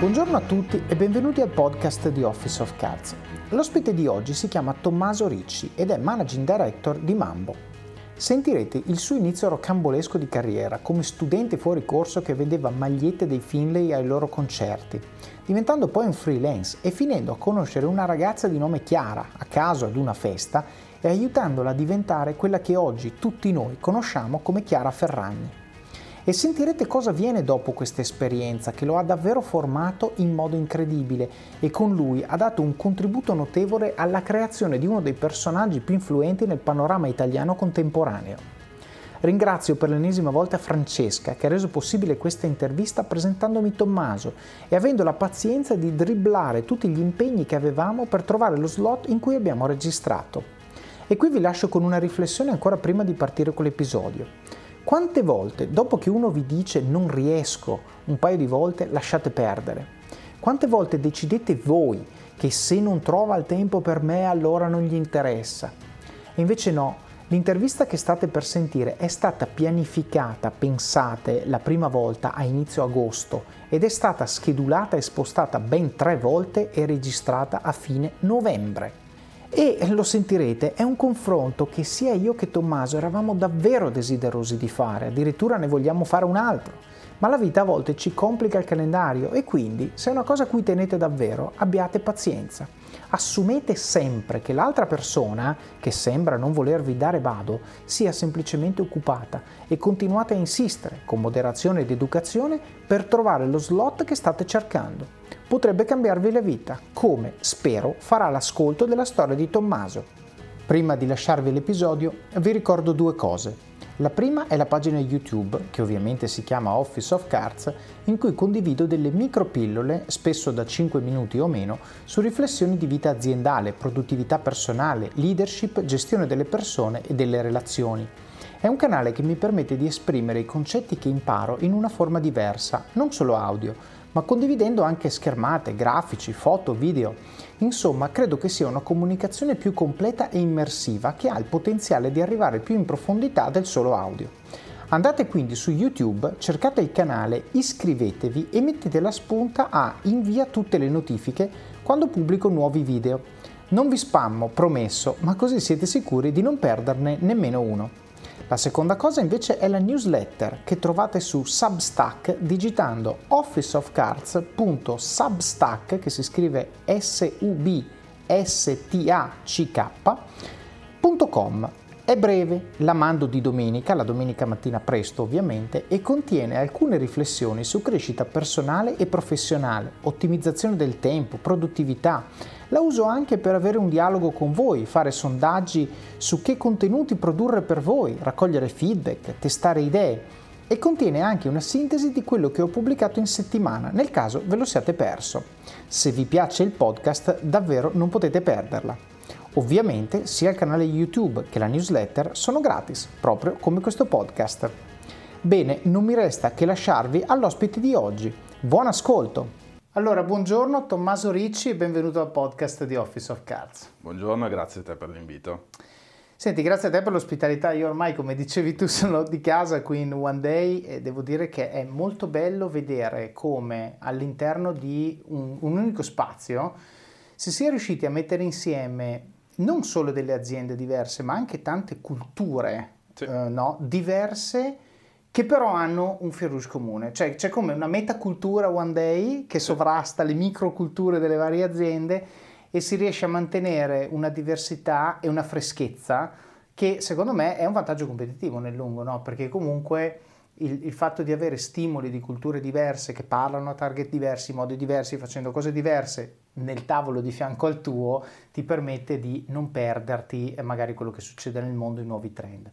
Buongiorno a tutti e benvenuti al podcast di Office of Cards. L'ospite di oggi si chiama Tommaso Ricci ed è Managing Director di Mambo. Sentirete il suo inizio rocambolesco di carriera come studente fuori corso che vendeva magliette dei Finlay ai loro concerti, diventando poi un freelance e finendo a conoscere una ragazza di nome Chiara a caso ad una festa e aiutandola a diventare quella che oggi tutti noi conosciamo come Chiara Ferragni e sentirete cosa viene dopo questa esperienza che lo ha davvero formato in modo incredibile e con lui ha dato un contributo notevole alla creazione di uno dei personaggi più influenti nel panorama italiano contemporaneo. Ringrazio per l'ennesima volta Francesca che ha reso possibile questa intervista presentandomi Tommaso e avendo la pazienza di dribblare tutti gli impegni che avevamo per trovare lo slot in cui abbiamo registrato. E qui vi lascio con una riflessione ancora prima di partire con l'episodio. Quante volte, dopo che uno vi dice non riesco, un paio di volte lasciate perdere? Quante volte decidete voi che se non trova il tempo per me allora non gli interessa? E invece no, l'intervista che state per sentire è stata pianificata, pensate, la prima volta a inizio agosto ed è stata schedulata e spostata ben tre volte e registrata a fine novembre. E lo sentirete, è un confronto che sia io che Tommaso eravamo davvero desiderosi di fare, addirittura ne vogliamo fare un altro. Ma la vita a volte ci complica il calendario e quindi, se è una cosa a cui tenete davvero, abbiate pazienza. Assumete sempre che l'altra persona, che sembra non volervi dare bado, sia semplicemente occupata e continuate a insistere, con moderazione ed educazione, per trovare lo slot che state cercando potrebbe cambiarvi la vita, come spero farà l'ascolto della storia di Tommaso. Prima di lasciarvi l'episodio vi ricordo due cose. La prima è la pagina YouTube, che ovviamente si chiama Office of Cards, in cui condivido delle micropillole, spesso da 5 minuti o meno, su riflessioni di vita aziendale, produttività personale, leadership, gestione delle persone e delle relazioni. È un canale che mi permette di esprimere i concetti che imparo in una forma diversa, non solo audio, ma condividendo anche schermate, grafici, foto, video. Insomma, credo che sia una comunicazione più completa e immersiva che ha il potenziale di arrivare più in profondità del solo audio. Andate quindi su YouTube, cercate il canale, iscrivetevi e mettete la spunta a invia tutte le notifiche quando pubblico nuovi video. Non vi spammo, promesso, ma così siete sicuri di non perderne nemmeno uno. La seconda cosa invece è la newsletter che trovate su Substack digitando officeofcards.substack che si scrive s u b s t a c k.com. È breve, la mando di domenica, la domenica mattina presto ovviamente, e contiene alcune riflessioni su crescita personale e professionale, ottimizzazione del tempo, produttività, la uso anche per avere un dialogo con voi, fare sondaggi su che contenuti produrre per voi, raccogliere feedback, testare idee e contiene anche una sintesi di quello che ho pubblicato in settimana, nel caso ve lo siate perso. Se vi piace il podcast, davvero non potete perderla. Ovviamente sia il canale YouTube che la newsletter sono gratis, proprio come questo podcast. Bene, non mi resta che lasciarvi all'ospite di oggi. Buon ascolto! Allora, buongiorno Tommaso Ricci e benvenuto al podcast di Office of Cards. Buongiorno e grazie a te per l'invito. Senti, grazie a te per l'ospitalità. Io ormai, come dicevi tu, sono di casa qui in One Day e devo dire che è molto bello vedere come all'interno di un, un unico spazio si sia riusciti a mettere insieme non solo delle aziende diverse, ma anche tante culture sì. eh, no, diverse che però hanno un rouge comune, cioè c'è come una metacultura one day che sovrasta le microculture delle varie aziende e si riesce a mantenere una diversità e una freschezza che secondo me è un vantaggio competitivo nel lungo, no? perché comunque il, il, fatto di avere stimoli di culture diverse che parlano a target diversi, modi diversi, facendo cose diverse nel tavolo di fianco al tuo ti permette di non perderti magari quello che succede nel mondo, i nuovi trend.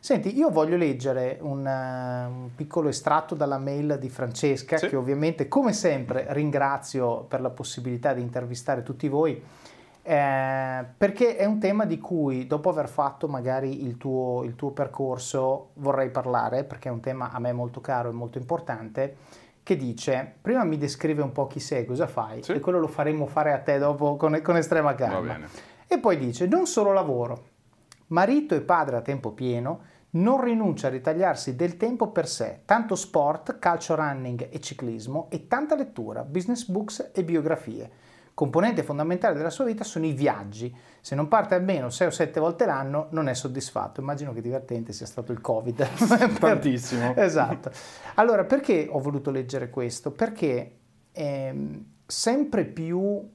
Senti, io voglio leggere un, uh, un, piccolo estratto dalla mail di Francesca, sì. che ovviamente, come sempre, ringrazio per la possibilità di intervistare tutti voi, eh, perché è un tema di cui, dopo aver fatto magari il tuo, il tuo, percorso, vorrei parlare, perché è un tema a me molto caro e molto importante, che dice, prima mi descrive un po' chi sei, cosa fai, sì. e quello lo faremo fare a te dopo con, con estrema calma. E poi dice, non solo lavoro, marito e padre a tempo pieno, non rinuncia a ritagliarsi del tempo per sé, tanto sport, calcio running e ciclismo e tanta lettura, business books e biografie. Componente fondamentale della sua vita sono i viaggi. Se non parte almeno 6 o 7 volte l'anno non è soddisfatto. Immagino che divertente sia stato il Covid. Tantissimo. esatto. Allora, perché ho voluto leggere questo? Perché ehm, sempre più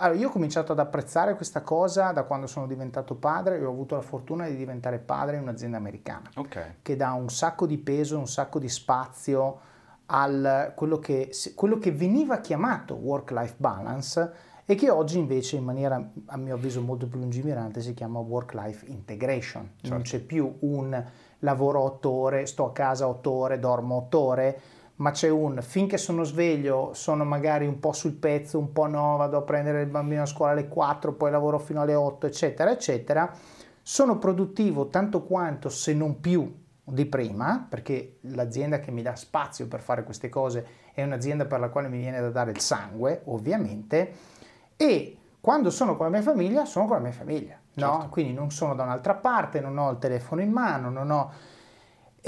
allora, io ho cominciato ad apprezzare questa cosa da quando sono diventato padre e ho avuto la fortuna di diventare padre in un'azienda americana okay. che dà un sacco di peso, un sacco di spazio a quello che, quello che veniva chiamato work-life balance e che oggi invece in maniera a mio avviso molto più lungimirante si chiama work-life integration. Certo. Non c'è più un lavoro otto ore, sto a casa otto ore, dormo otto ore, ma c'è un finché sono sveglio, sono magari un po' sul pezzo, un po' no, vado a prendere il bambino a scuola alle 4, poi lavoro fino alle 8, eccetera, eccetera. Sono produttivo tanto quanto, se non più, di prima, perché l'azienda che mi dà spazio per fare queste cose è un'azienda per la quale mi viene da dare il sangue, ovviamente, e quando sono con la mia famiglia, sono con la mia famiglia, certo. no? Quindi non sono da un'altra parte, non ho il telefono in mano, non ho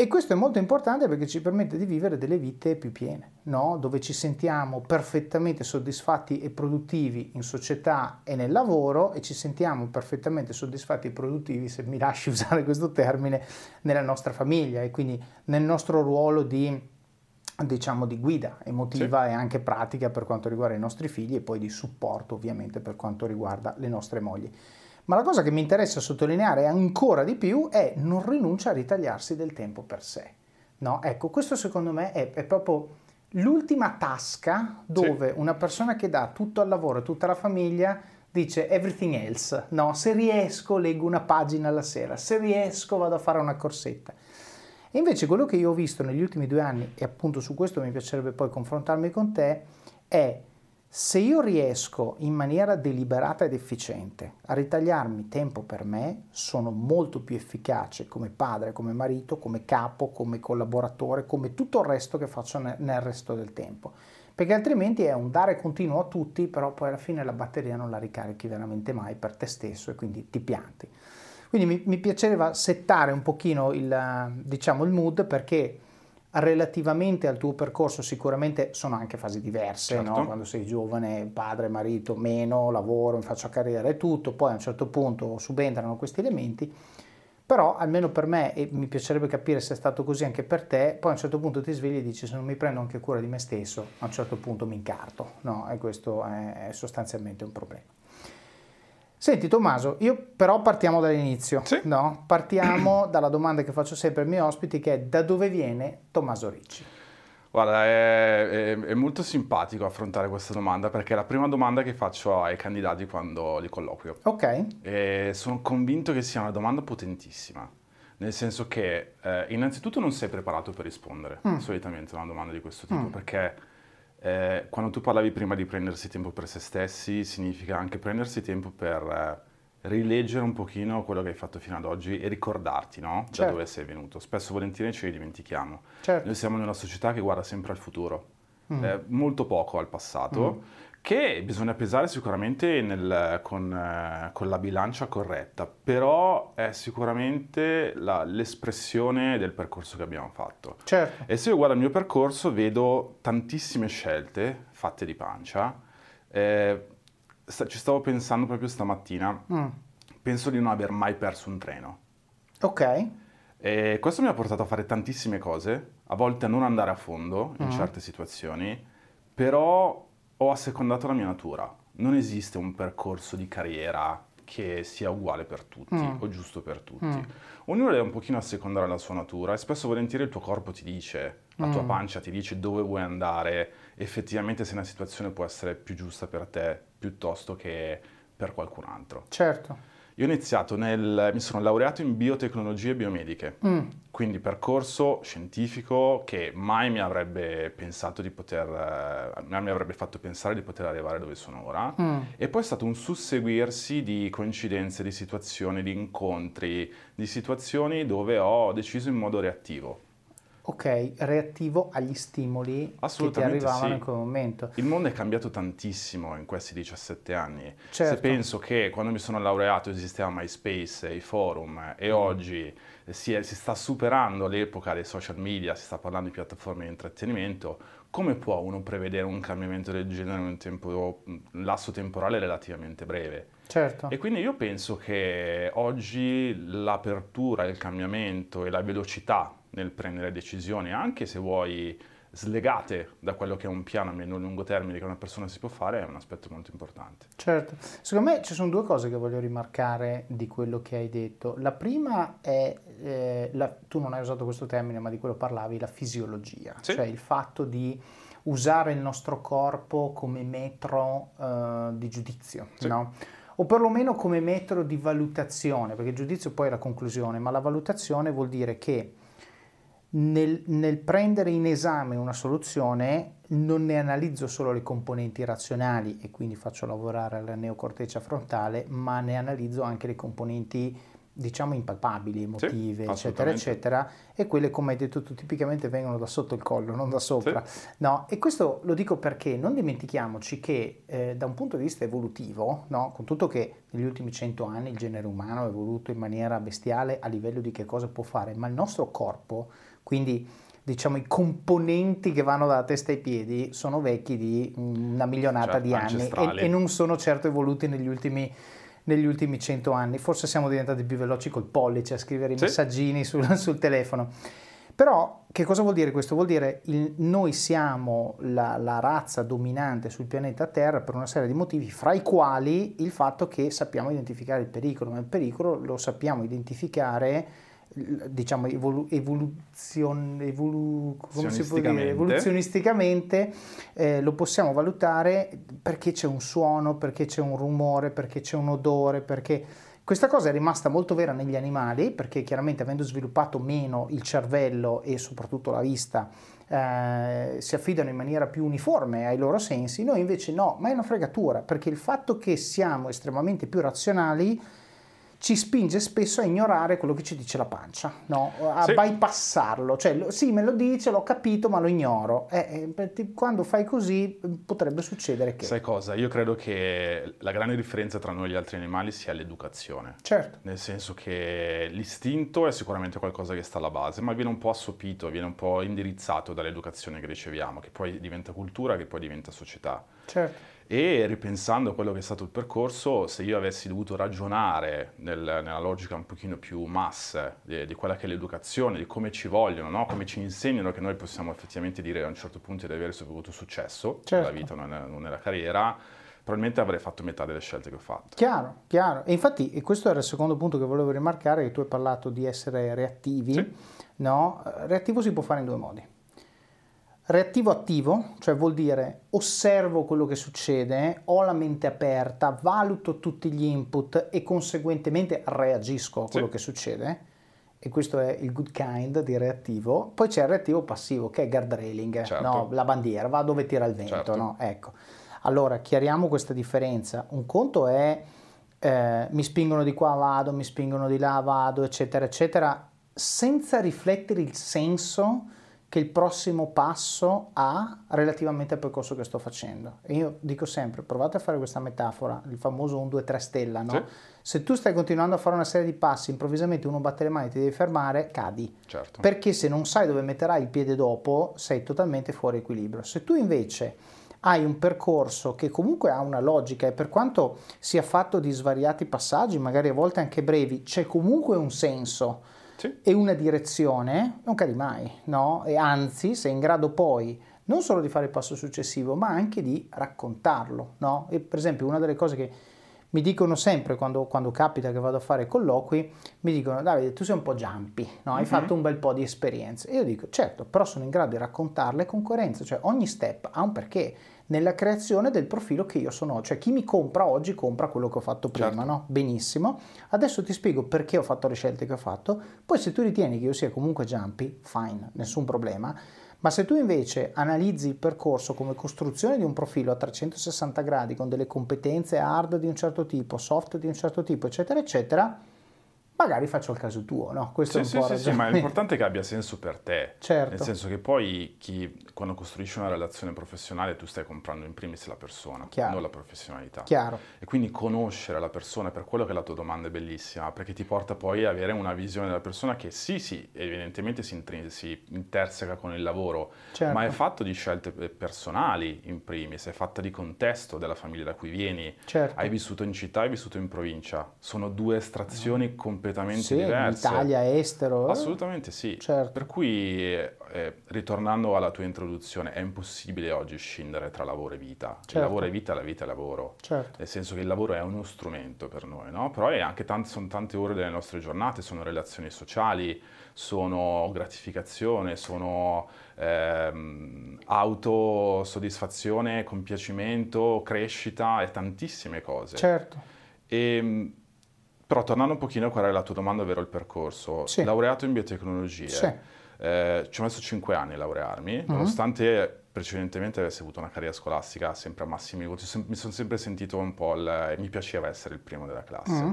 e questo è molto importante perché ci permette di vivere delle vite più piene, no? dove ci sentiamo perfettamente soddisfatti e produttivi in società e nel lavoro e ci sentiamo perfettamente soddisfatti e produttivi, se mi lasci usare questo termine, nella nostra famiglia e quindi nel nostro ruolo di, diciamo, di guida emotiva sì. e anche pratica per quanto riguarda i nostri figli e poi di supporto ovviamente per quanto riguarda le nostre mogli. Ma la cosa che mi interessa sottolineare ancora di più è non rinuncia a ritagliarsi del tempo per sé. No? Ecco, questo secondo me è, è proprio l'ultima tasca dove sì. una persona che dà tutto al lavoro e tutta la famiglia dice everything else. No, se riesco leggo una pagina alla sera, se riesco vado a fare una corsetta. E invece quello che io ho visto negli ultimi due anni, e appunto su questo mi piacerebbe poi confrontarmi con te, è se io riesco in maniera deliberata ed efficiente a ritagliarmi tempo per me, sono molto più efficace come padre, come marito, come capo, come collaboratore, come tutto il resto che faccio nel resto del tempo. Perché altrimenti è un dare continuo a tutti, però poi alla fine la batteria non la ricarichi veramente mai per te stesso e quindi ti pianti. Quindi mi, mi piaceva settare un pochino il, diciamo, il mood perché relativamente al tuo percorso sicuramente sono anche fasi diverse, certo. no? quando sei giovane, padre, marito, meno, lavoro, mi faccio carriera e tutto, poi a un certo punto subentrano questi elementi, però almeno per me, e mi piacerebbe capire se è stato così anche per te, poi a un certo punto ti svegli e dici se non mi prendo anche cura di me stesso, a un certo punto mi incarto, no? e questo è sostanzialmente un problema. Senti Tommaso, io però partiamo dall'inizio, sì. no? Partiamo dalla domanda che faccio sempre ai miei ospiti che è da dove viene Tommaso Ricci? Guarda, è, è, è, molto simpatico affrontare questa domanda perché è la prima domanda che faccio ai candidati quando li colloquio. Ok. E sono convinto che sia una domanda potentissima, nel senso che eh, innanzitutto non sei preparato per rispondere mm. solitamente a una domanda di questo tipo mm. perché eh, quando tu parlavi prima di prendersi tempo per se stessi, significa anche prendersi tempo per eh, rileggere un pochino quello che hai fatto fino ad oggi e ricordarti no? certo. da dove sei venuto. Spesso volentieri ci dimentichiamo. Certo. Noi siamo in una società che guarda sempre al futuro, mm. eh, molto poco al passato. Mm che bisogna pesare sicuramente nel, con, eh, con, la bilancia corretta, però è sicuramente la, l'espressione del percorso che abbiamo fatto. Certo. E se io guardo il mio percorso vedo tantissime scelte fatte di pancia. Eh, ci stavo pensando proprio stamattina, mm. penso di non aver mai perso un treno. Ok. E questo mi ha portato a fare tantissime cose, a volte a non andare a fondo in mm. certe situazioni, però ho assecondato la mia natura. Non esiste un percorso di carriera che sia uguale per tutti mm. o giusto per tutti. Mm. Ognuno deve un pochino assecondare la sua natura e spesso volentieri il tuo corpo ti dice, la tua mm. pancia ti dice dove vuoi andare, effettivamente se una situazione può essere più giusta per te piuttosto che per qualcun altro. Certo. Io ho iniziato nel, mi sono laureato in biotecnologie biomediche, mm. quindi percorso scientifico che mai mi avrebbe pensato di poter, eh, mai mi avrebbe fatto pensare di poter arrivare dove sono ora. Mm. E poi è stato un susseguirsi di coincidenze, di situazioni, di incontri, di situazioni dove ho deciso in modo reattivo. Ok, reattivo agli stimoli che ti arrivavano sì. in quel momento. Il mondo è cambiato tantissimo in questi 17 anni. Certo. Se penso che quando mi sono laureato esisteva MySpace, i forum e mm. oggi si, è, si, sta superando l'epoca dei social media, si sta parlando di piattaforme di intrattenimento, come può uno prevedere un cambiamento del genere in un, tempo, un lasso temporale relativamente breve? Certo. E quindi io penso che oggi l'apertura, il cambiamento e la velocità nel prendere decisioni, anche se vuoi slegate da quello che è un piano a medio-lungo termine che una persona si può fare, è un aspetto molto importante. Certo, secondo me ci sono due cose che voglio rimarcare di quello che hai detto. La prima è, eh, la, tu non hai usato questo termine, ma di quello parlavi, la fisiologia, sì. cioè il fatto di usare il nostro corpo come metro uh, di giudizio, sì. no? o perlomeno come metro di valutazione, perché il giudizio poi è la conclusione, ma la valutazione vuol dire che nel, nel, prendere in esame una soluzione non ne analizzo solo le componenti razionali e quindi faccio lavorare la neocorteccia frontale, ma ne analizzo anche le componenti diciamo impalpabili, emotive, sì, eccetera, eccetera, e quelle, come hai detto tu, tipicamente vengono da sotto il collo, non da sopra. Sì. No, e questo lo dico perché non dimentichiamoci che eh, da un punto di vista evolutivo, no, con tutto che negli ultimi cento anni il genere umano è evoluto in maniera bestiale a livello di che cosa può fare, ma il nostro corpo quindi diciamo i componenti che vanno dalla testa ai piedi sono vecchi di una milionata cioè, di anni e, e, non sono certo evoluti negli ultimi, negli ultimi cento anni. Forse siamo diventati più veloci col pollice a scrivere i sì. messaggini sul, sul, telefono. Però che cosa vuol dire questo? Vuol dire il, noi siamo la, la razza dominante sul pianeta Terra per una serie di motivi, fra i quali il fatto che sappiamo identificare il pericolo, ma il pericolo lo sappiamo identificare diciamo evolu- evoluzion- evolu- evoluzionisticamente eh, lo possiamo valutare perché c'è un suono, perché c'è un rumore, perché c'è un odore, perché questa cosa è rimasta molto vera negli animali perché chiaramente avendo sviluppato meno il cervello e soprattutto la vista eh, si affidano in maniera più uniforme ai loro sensi, noi invece no, ma è una fregatura perché il fatto che siamo estremamente più razionali ci spinge spesso a ignorare quello che ci dice la pancia, no? a sì. bypassarlo, cioè sì me lo dice, l'ho capito ma lo ignoro. Eh, eh, quando fai così potrebbe succedere che... Sai cosa? Io credo che la grande differenza tra noi e gli altri animali sia l'educazione. Certo. Nel senso che l'istinto è sicuramente qualcosa che sta alla base, ma viene un po' assopito, viene un po' indirizzato dall'educazione che riceviamo, che poi diventa cultura, che poi diventa società. Certo e ripensando a quello che è stato il percorso, se io avessi dovuto ragionare nel, nella logica un pochino più masse di, di, quella che è l'educazione, di come ci vogliono, no? come ci insegnano che noi possiamo effettivamente dire a un certo punto di avere avuto successo certo. nella vita, non, non nella carriera, probabilmente avrei fatto metà delle scelte che ho fatto. Chiaro, chiaro. E infatti, e questo era il secondo punto che volevo rimarcare, che tu hai parlato di essere reattivi. Sì. No? Reattivo si può fare in due modi Reattivo attivo, cioè vuol dire osservo quello che succede, ho la mente aperta, valuto tutti gli input e conseguentemente reagisco a quello sì. che succede. E questo è il good kind di reattivo. Poi c'è il reattivo passivo che è guardrailing, certo. no? la bandiera, va dove tira il vento. Certo. No? Ecco. Allora, chiariamo questa differenza. Un conto è eh, mi spingono di qua, vado, mi spingono di là, vado, eccetera, eccetera, senza riflettere il senso che il prossimo passo ha relativamente al percorso che sto facendo. E io dico sempre, provate a fare questa metafora, il famoso 1, 2, 3 stella, no? Sì. Se tu stai continuando a fare una serie di passi, improvvisamente uno batte le mani e ti devi fermare, cadi. Certo. Perché se non sai dove metterai il piede dopo, sei totalmente fuori equilibrio. Se tu invece hai un percorso che comunque ha una logica e per quanto sia fatto di svariati passaggi, magari a volte anche brevi, c'è comunque un senso sì. e una direzione, non cadi mai, no? E anzi, sei in grado poi non solo di fare il passo successivo, ma anche di raccontarlo, no? E per esempio, una delle cose che mi dicono sempre quando, quando, capita che vado a fare colloqui, mi dicono Davide tu sei un po' jumpy, no? hai mm-hmm. fatto un bel po' di esperienze. E io dico certo, però sono in grado di raccontarle con coerenza, cioè ogni step ha un perché nella creazione del profilo che io sono, cioè chi mi compra oggi compra quello che ho fatto prima, certo. no? Benissimo. Adesso ti spiego perché ho fatto le scelte che ho fatto, poi se tu ritieni che io sia comunque jumpy, fine, nessun problema. Ma se tu invece analizzi il percorso come costruzione di un profilo a 360 gradi con delle competenze hard di un certo tipo, soft di un certo tipo, eccetera, eccetera, magari faccio il caso tuo, no? Questo sì, è un sì, po' sì, sì, ma l'importante è che abbia senso per te. Certo. Nel senso che poi chi, quando costruisci una relazione professionale tu stai comprando in primis la persona, Chiaro. non la professionalità. Chiaro. E quindi conoscere la persona, per quello che la tua domanda è bellissima, perché ti porta poi a avere una visione della persona che sì, sì, evidentemente si, intrin- si interseca con il lavoro, Certo. ma è fatto di scelte eh, personali in primis, è fatta di contesto della famiglia da cui vieni, Certo. hai vissuto in città, hai vissuto in provincia, sono due estrazioni completamente Sì, in diverse. Italia, estero. eh? Assolutamente sì. Certo. Per cui, eh, ritornando alla tua introduzione, è impossibile oggi scindere tra lavoro e vita. Certo. Il lavoro è vita, la vita è lavoro. Certo. Nel senso che il lavoro è uno strumento per noi, no? Però è anche tant- sono tante ore delle nostre giornate, sono relazioni sociali, sono gratificazione, sono ehm, autosoddisfazione, compiacimento, crescita e tantissime cose. Certo. E, però tornando un pochino a qual era la tua domanda, ovvero il percorso. Sì. Laureato in biotecnologie, Sì. eh, ci ho messo 5 anni a laurearmi, nonostante precedentemente avessi avuto una carriera scolastica sempre a massimi voti, Sem- mi sono sempre sentito un po' il... mi piaceva essere il primo della classe. Mm.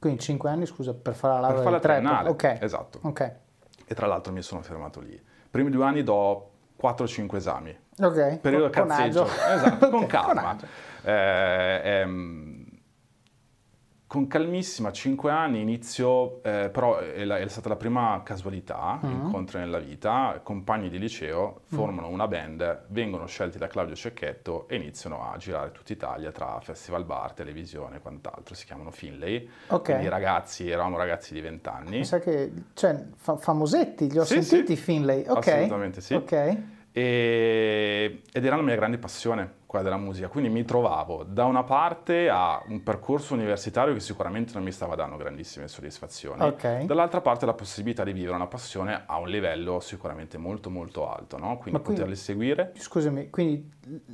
Quindi 5 anni, scusa, per fare la Per laurea fare la triennale, Ok. esatto. Ok. E tra l'altro mi sono fermato lì. Primi due anni do 4-5 esami, Ok. periodo Con- con cazzeggio, esatto, con Ok, calma. agio. Eh, ehm, con calmissima, 5 anni, inizio, eh, però è, la- è stata la prima casualità, Mm. incontro nella vita, compagni di liceo formano una band, vengono scelti da Claudio Cecchetto e iniziano a girare tutta Italia tra festival bar, televisione e quant'altro, si chiamano Finlay, Ok. quindi ragazzi, eravamo ragazzi di 20 anni. Mi sa che, cioè, fa- famosetti, li ho Sì, sentiti sì. Finlay. Ok. Assolutamente sì. Ok. E- ed era la mia grande passione quella della musica, quindi mi trovavo da una parte a un percorso universitario che sicuramente non mi stava dando grandissime soddisfazioni, Ok. dall'altra parte la possibilità di vivere una passione a un livello sicuramente molto molto alto, no? quindi quindi- poterli seguire. Scusami, quindi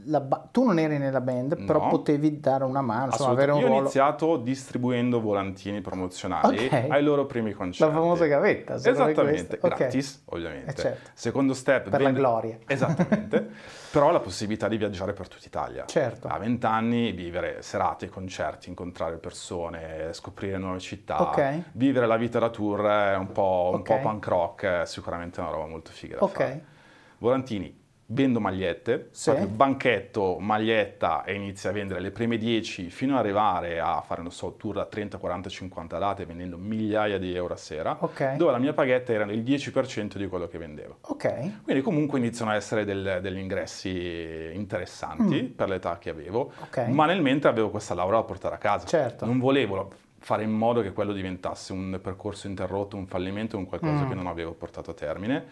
la ba- tu non eri nella band, però No. potevi dare una mano, insomma, avere un Io ho ruolo. iniziato distribuendo volantini promozionali Ok. ai loro primi La concerti. famosa gavetta. Esattamente, gratis ovviamente. Eh, certo. Secondo step... Per la gloria. Esattamente, però la possibilità di viaggiare per tutta Italia. Certo. A 20 anni vivere serate, concerti, incontrare persone, scoprire nuove città, Ok. vivere la vita da tour è un po', un Ok. po' punk rock, è sicuramente una roba molto figa da Ok. fare. Volantini, vendo magliette, Sì. banchetto, maglietta e inizi a vendere le prime 10 fino ad arrivare a fare, non so, tour da 30, 40, 50 date vendendo migliaia di euro a sera, Ok. dove la mia paghetta era il 10% di quello che vendevo. Ok. Quindi comunque iniziano a essere del- degli ingressi interessanti per l'età che avevo, Mm. Ok. ma nel mente avevo questa laurea da portare a casa. Certo. Non volevo fare in modo che quello diventasse un percorso interrotto, un fallimento, un qualcosa Mm. che non avevo portato a termine.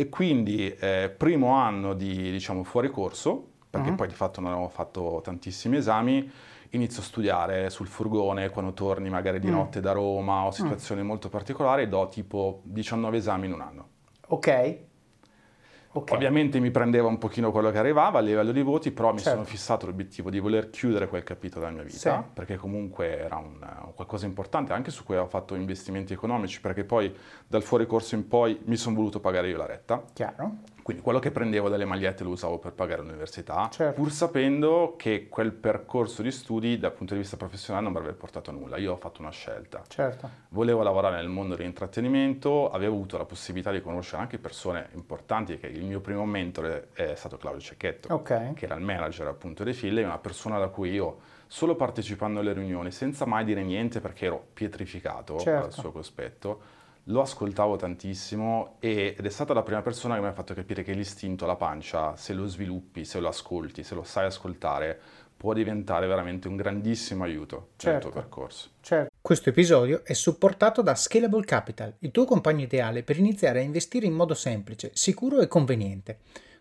E quindi eh, primo anno di diciamo, fuori corso, perché Mm. poi di fatto non avevo fatto tantissimi esami, inizio a studiare sul furgone quando torni magari di Mm. notte da Roma o situazioni molto particolari, do tipo 19 esami in un anno. Ok. Ok. Ovviamente mi prendeva un pochino quello che arrivava a livello di voti, però mi Certo. sono fissato l'obiettivo di voler chiudere quel capitolo della mia vita, Sì. perché comunque era un, un qualcosa importante, anche su cui ho fatto investimenti economici, perché poi dal fuori corso in poi mi sono voluto pagare io la retta. Chiaro. Quindi quello che prendevo dalle magliette lo usavo per pagare l'università, Certo. pur sapendo che quel percorso di studi dal punto di vista professionale non mi avrebbe portato a nulla. Io ho fatto una scelta. Certo. Volevo lavorare nel mondo dell'intrattenimento, avevo avuto la possibilità di conoscere anche persone importanti, che il mio primo mentore è stato Claudio Cecchetto, Ok. che era il manager appunto dei Fille, una persona da cui io, solo partecipando alle riunioni, senza mai dire niente perché ero pietrificato Certo. dal suo cospetto, lo ascoltavo tantissimo e- ed è stata la prima persona che mi ha fatto capire che l'istinto alla pancia, se lo sviluppi, se lo ascolti, se lo sai ascoltare, può diventare veramente un grandissimo aiuto nel Certo. tuo percorso. Certo. Questo episodio è supportato da Scalable Capital, il tuo compagno ideale per iniziare a investire in modo semplice, sicuro e conveniente.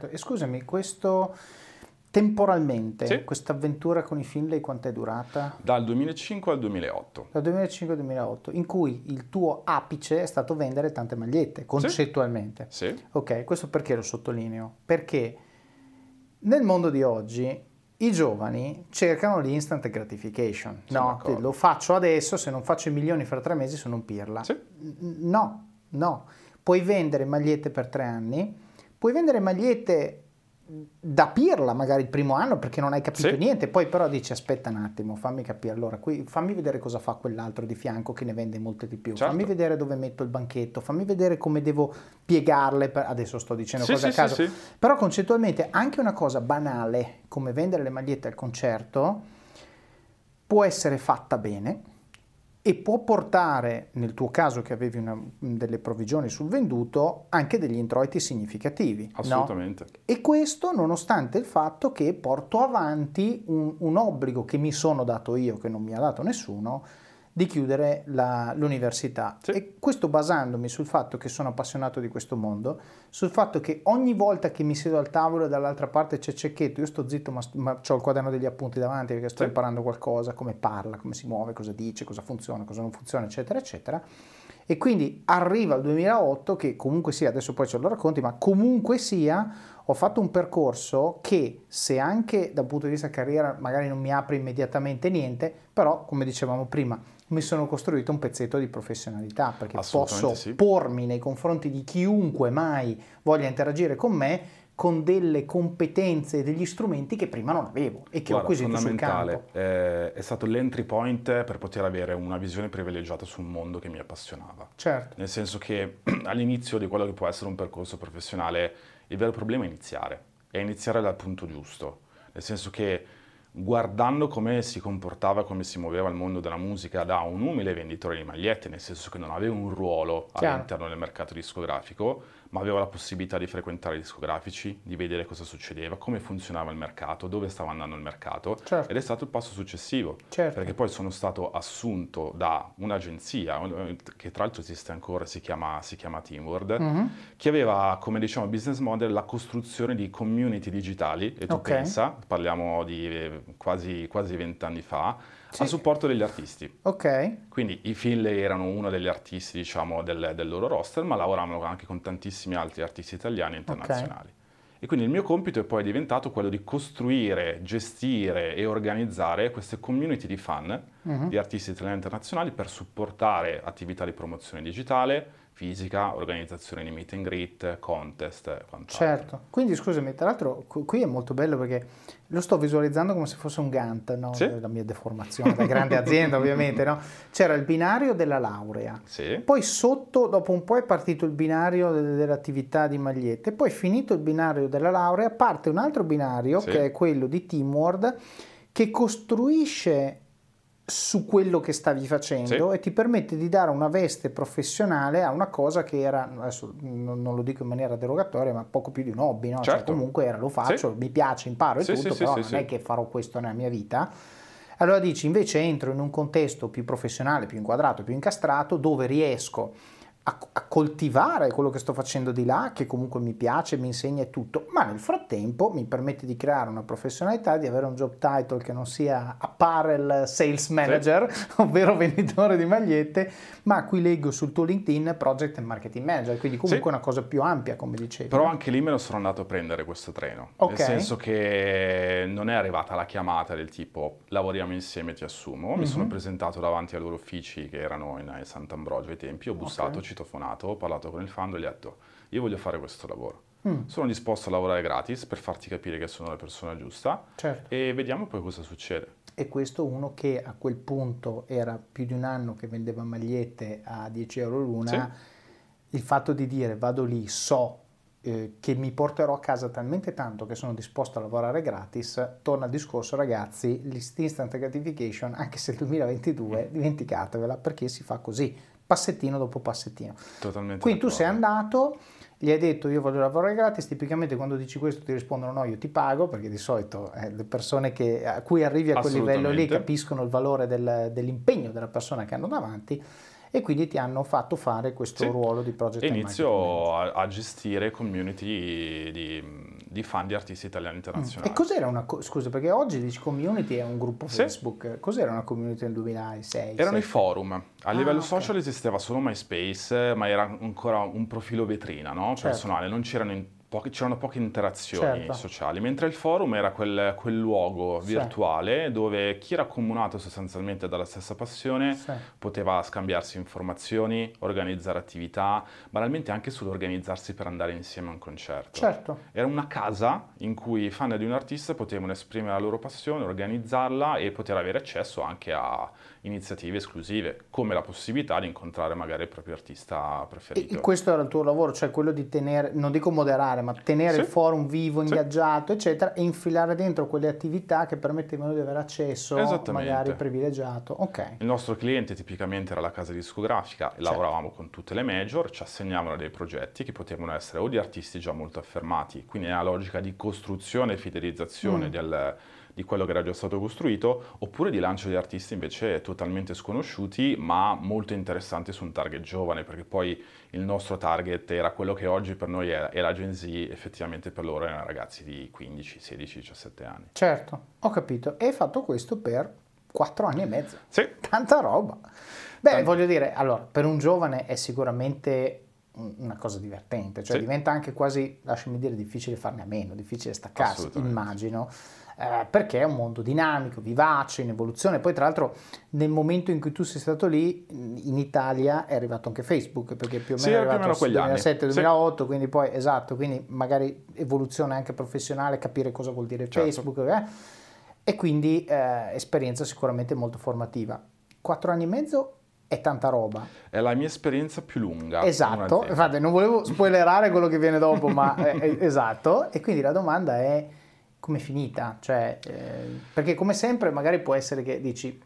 E scusami, questo temporalmente, sì. questa avventura con i Finlay quanto è durata? Dal 2005 al 2008. Dal 2005 al 2008, in cui il tuo apice è stato vendere tante magliette, concettualmente. Sì. sì. Ok, questo perché lo sottolineo? Perché nel mondo di oggi i giovani cercano l'instant gratification. Sono no, lo faccio adesso, se non faccio i milioni fra tre mesi sono un pirla. Sì. No, no. Puoi vendere magliette per tre anni puoi vendere magliette da pirla magari il primo anno perché non hai capito sì. niente, poi però dici aspetta un attimo, fammi capire allora, qui, fammi vedere cosa fa quell'altro di fianco che ne vende molte di più, certo. fammi vedere dove metto il banchetto, fammi vedere come devo piegarle, per... adesso sto dicendo sì, cose sì, a caso, però concettualmente anche una cosa banale come vendere le magliette al concerto può essere fatta bene e può portare, nel tuo caso che avevi una, delle provvigioni sul venduto, anche degli introiti significativi. Assolutamente. No? E questo nonostante il fatto che porto avanti un, un obbligo che mi sono dato io, che non mi ha dato nessuno, di chiudere la, l'università. Sì. E questo basandomi sul fatto che sono appassionato di questo mondo, sul fatto che ogni volta che mi siedo al tavolo e dall'altra parte c'è Cecchetto, io sto zitto ma, ma ho il quaderno degli appunti davanti perché sto sì. imparando qualcosa, come parla, come si muove, cosa dice, cosa funziona, cosa non funziona, eccetera, eccetera. E quindi arriva il 2008 che comunque sia, adesso poi ce lo racconti, ma comunque sia ho fatto un percorso che se anche dal punto di vista carriera magari non mi apre immediatamente niente, però come dicevamo prima mi sono costruito un pezzetto di professionalità perché posso sì. pormi nei confronti di chiunque mai voglia interagire con me con delle competenze e degli strumenti che prima non avevo e che Guarda, ho acquisito sul campo. Eh, è stato l'entry point per poter avere una visione privilegiata su un mondo che mi appassionava. Certo. Nel senso che all'inizio di quello che può essere un percorso professionale il vero problema è iniziare, è iniziare dal punto giusto, nel senso che guardando come si comportava, come si muoveva il mondo della musica da un umile venditore di magliette, nel senso che non aveva un ruolo Chiaro. all'interno del mercato discografico, ma avevo la possibilità di frequentare i discografici, di vedere cosa succedeva, come funzionava il mercato, dove stava andando il mercato certo. ed è stato il passo successivo, certo. perché poi sono stato assunto da un'agenzia che tra l'altro esiste ancora, si chiama, si chiama Teamword, mm-hmm. che aveva come diciamo business model la costruzione di community digitali e tu okay. pensa, parliamo di eh, quasi, quasi 20 anni fa, sì. a supporto degli artisti. Ok. Quindi i Finlay erano uno degli artisti, diciamo, del, del loro roster, ma lavoravano anche con tantissimi altri artisti italiani e internazionali. Okay. E quindi il mio compito è poi diventato quello di costruire, gestire e organizzare queste community di fan uh-huh. di artisti italiani e internazionali per supportare attività di promozione digitale, fisica, organizzazione di meet and greet, contest e quant'altro. Certo, quindi scusami, tra l'altro qui è molto bello perché lo sto visualizzando come se fosse un Gantt, no? sì? la mia deformazione da grande azienda ovviamente, no? c'era il binario della laurea, sì. poi sotto dopo un po' è partito il binario dell'attività di magliette, poi finito il binario della laurea parte un altro binario sì. che è quello di Teamword che costruisce su quello che stavi facendo sì. e ti permette di dare una veste professionale a una cosa che era, adesso non, lo dico in maniera derogatoria, ma poco più di un hobby, no? Cioè, certo. Cioè, comunque era, lo faccio, sì. mi piace, imparo e sì, tutto, però non è che farò questo nella mia vita. Allora dici, invece entro in un contesto più professionale, più inquadrato, più incastrato, dove riesco a, a, coltivare quello che sto facendo di là, che comunque mi piace, mi insegna e tutto, ma nel frattempo mi permette di creare una professionalità, di avere un job title che non sia apparel sales manager, sì. ovvero venditore di magliette, ma qui leggo sul tuo LinkedIn project and marketing manager, quindi comunque sì. una cosa più ampia, come dicevi. Però anche lì me lo sono andato a prendere questo treno, okay. nel senso che non è arrivata la chiamata del tipo lavoriamo insieme, ti assumo, mm-hmm. mi sono mhm. presentato davanti ai loro uffici che erano in Sant'Ambrogio ai tempi, ho bussato, okay citofonato, ho parlato con il fando e gli ho detto io voglio fare questo lavoro. Mm. Sono disposto a lavorare gratis per farti capire che sono la persona giusta certo. e vediamo poi cosa succede. E questo uno che a quel punto era più di un anno che vendeva magliette a 10 euro l'una, sì. il fatto di dire vado lì, so eh, che mi porterò a casa talmente tanto che sono disposto a lavorare gratis, torna al discorso ragazzi, l'instant gratification, anche se il 2022, dimenticatevela perché si fa così, passettino dopo passettino. Totalmente Quindi tu sei andato, gli hai detto io voglio lavorare gratis, tipicamente quando dici questo ti rispondono no, io ti pago, perché di solito eh, le persone che, a cui arrivi a quel livello lì capiscono il valore del- dell'impegno della persona che hanno davanti e quindi ti hanno fatto fare questo Sì. ruolo di project E inizio a, a gestire community di, di fan di artisti italiani manager. internazionali. E cos'era una co- scusa, perché oggi dici community è un gruppo Sì. Facebook, cos'era una community nel 2006? Erano i 2007? forum. A Ah, livello ok. social esisteva solo MySpace, ma era ancora un profilo vetrina, no? Certo. personale, non c'erano, in- poche, c'erano poche interazioni Certo. sociali, mentre il forum era quel, quel luogo Sì. virtuale dove chi era accomunato sostanzialmente dalla stessa passione Sì. poteva scambiarsi informazioni, organizzare attività, banalmente anche solo organizzarsi per andare insieme a un concerto. Certo. Era una casa in cui i fan di un artista potevano esprimere la loro passione, organizzarla e poter avere accesso anche a iniziative esclusive, come la possibilità di incontrare magari il proprio artista E preferito. questo era il tuo lavoro, cioè quello di tenere, non dico moderare, ma tenere Sì. il forum vivo, ingaggiato, eccetera, e infilare dentro quelle attività che permettevano di avere accesso magari privilegiato. Ok. Il nostro cliente tipicamente era la casa discografica Certo. lavoravamo con tutte le major, ci assegnavano dei progetti che potevano essere o di artisti già molto affermati, quindi nella logica di costruzione e fidelizzazione Mm. del- di quello che era già stato costruito, oppure di lancio di artisti invece totalmente sconosciuti, ma molto interessanti su un target giovane, perché poi il nostro target era quello che oggi per noi è, è la Gen Z, effettivamente per loro erano ragazzi di 15, 16, 17 anni. Certo, ho capito. E hai fatto questo per quattro anni e mezzo. Sì, Tanta roba. Beh, Tant- voglio dire, allora, per un giovane è sicuramente un- una cosa divertente, cioè Sì. diventa anche quasi, lasciami dire, difficile farne a meno, difficile staccarsi, immagino, eh, perché è un mondo dinamico, vivace, in evoluzione. Poi, tra l'altro, nel momento in cui tu sei stato lì, in Italia è arrivato anche Facebook, perché più o Sì, meno è era più o arrivato meno quegli anni. 2007-2008, quindi poi, esatto, quindi magari evoluzione anche professionale, capire cosa vuol dire Certo. Facebook, eh? e quindi eh, esperienza sicuramente molto formativa. Quattro anni e mezzo è tanta roba. è la mia esperienza più lunga. Esatto, infatti non volevo spoilerare quello che viene dopo, ma è- è- esatto. E quindi la domanda è come finita? Cioè, eh, perché come sempre magari può essere che dici,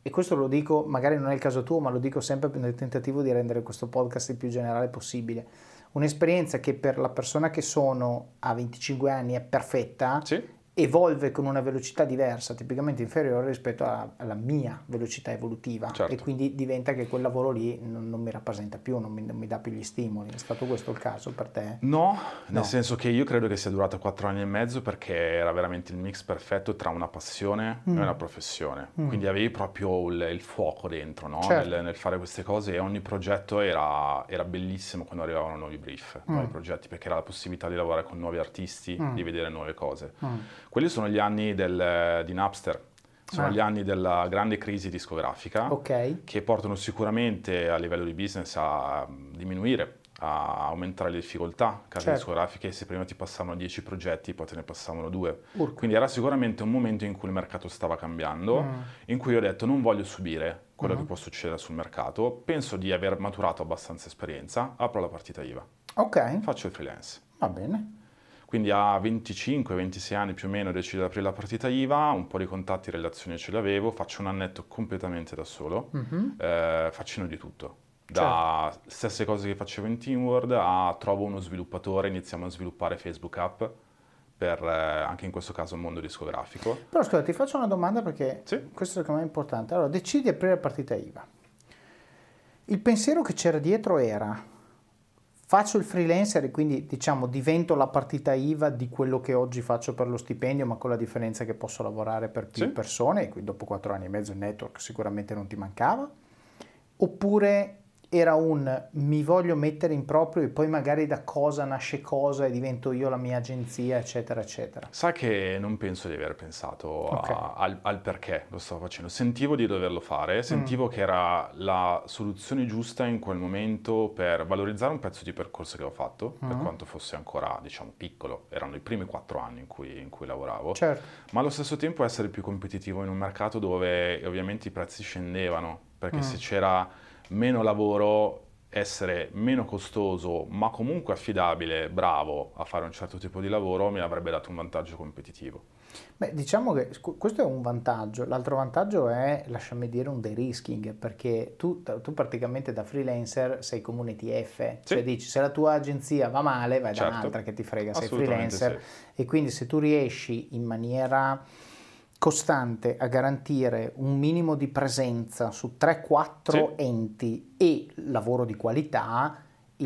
e questo lo dico, magari non è il caso tuo, ma lo dico sempre nel tentativo di rendere questo podcast il più generale possibile. Un'esperienza che per la persona che sono a 25 anni è perfetta, Sì, evolve con una velocità diversa, tipicamente inferiore rispetto alla, alla mia velocità evolutiva Certo. e quindi diventa che quel lavoro lì non, non mi rappresenta più, non mi, non mi dà più gli stimoli. È stato questo il caso per te? No, nel No. senso che io credo che sia durato quattro anni e mezzo perché era veramente il mix perfetto tra una passione Mm. e una professione. Mm. Quindi avevi proprio il, il fuoco dentro no? Certo. nel, nel fare queste cose e ogni progetto era, era bellissimo quando arrivavano nuovi brief, Mm. nuovi progetti, perché era la possibilità di lavorare con nuovi artisti, Mm. di vedere nuove cose. Mm. Quelli sono gli anni del- di Napster, sono Ah. gli anni della grande crisi discografica Ok, che portano sicuramente a livello di business a diminuire, a aumentare le difficoltà. Case Certo. discografiche, se prima ti passavano 10 progetti, poi te ne passavano due. Urca. Quindi era sicuramente un momento in cui il mercato stava cambiando, Mm. in cui ho detto non voglio subire quello Mhm. che può succedere sul mercato, penso di aver maturato abbastanza esperienza, apro la partita IVA, ok, faccio il freelance. va bene. Quindi a 25-26 anni più o meno decido di aprire la partita IVA, un po' di contatti e relazioni ce l'avevo, faccio un annetto completamente da solo, Mhm. eh, facendo di tutto. Da stesse cose che facevo in Teamworld a trovo uno sviluppatore, iniziamo a sviluppare Facebook App per eh, anche in questo caso il mondo discografico. Però scusa, ti faccio una domanda perché Sì. questo secondo me è importante. Allora, decidi di aprire la partita IVA. Il pensiero che c'era dietro era faccio il freelancer e quindi diciamo divento la partita IVA di quello che oggi faccio per lo stipendio, ma con la differenza che posso lavorare per più Sì. persone e quindi dopo quattro anni e mezzo il network sicuramente non ti mancava. Oppure era un mi voglio mettere in proprio e poi magari da cosa nasce cosa e divento io la mia agenzia, eccetera, eccetera. Sai che non penso di aver pensato a- al, al perché lo stavo facendo. Sentivo di doverlo fare, Mm. sentivo che era la soluzione giusta in quel momento per valorizzare un pezzo di percorso che ho fatto, per Mhm. quanto fosse ancora, diciamo, piccolo. Erano i primi quattro anni in cui, in cui lavoravo. Certo. ma allo stesso tempo essere più competitivo in un mercato dove ovviamente i prezzi scendevano, perché Mm. se c'era meno lavoro essere meno costoso, ma comunque affidabile, bravo a fare un certo tipo di lavoro, mi avrebbe dato un vantaggio competitivo. Beh, diciamo che questo è un vantaggio. L'altro vantaggio è, lasciami dire, un de-risking, perché tu, tu praticamente da freelancer sei come un ETF, sì. cioè dici se la tua agenzia va male vai certo. da un'altra che ti frega, sei freelancer sì. e quindi se tu riesci in maniera costante a garantire un minimo di presenza su 3-4 sì. enti e lavoro di qualità,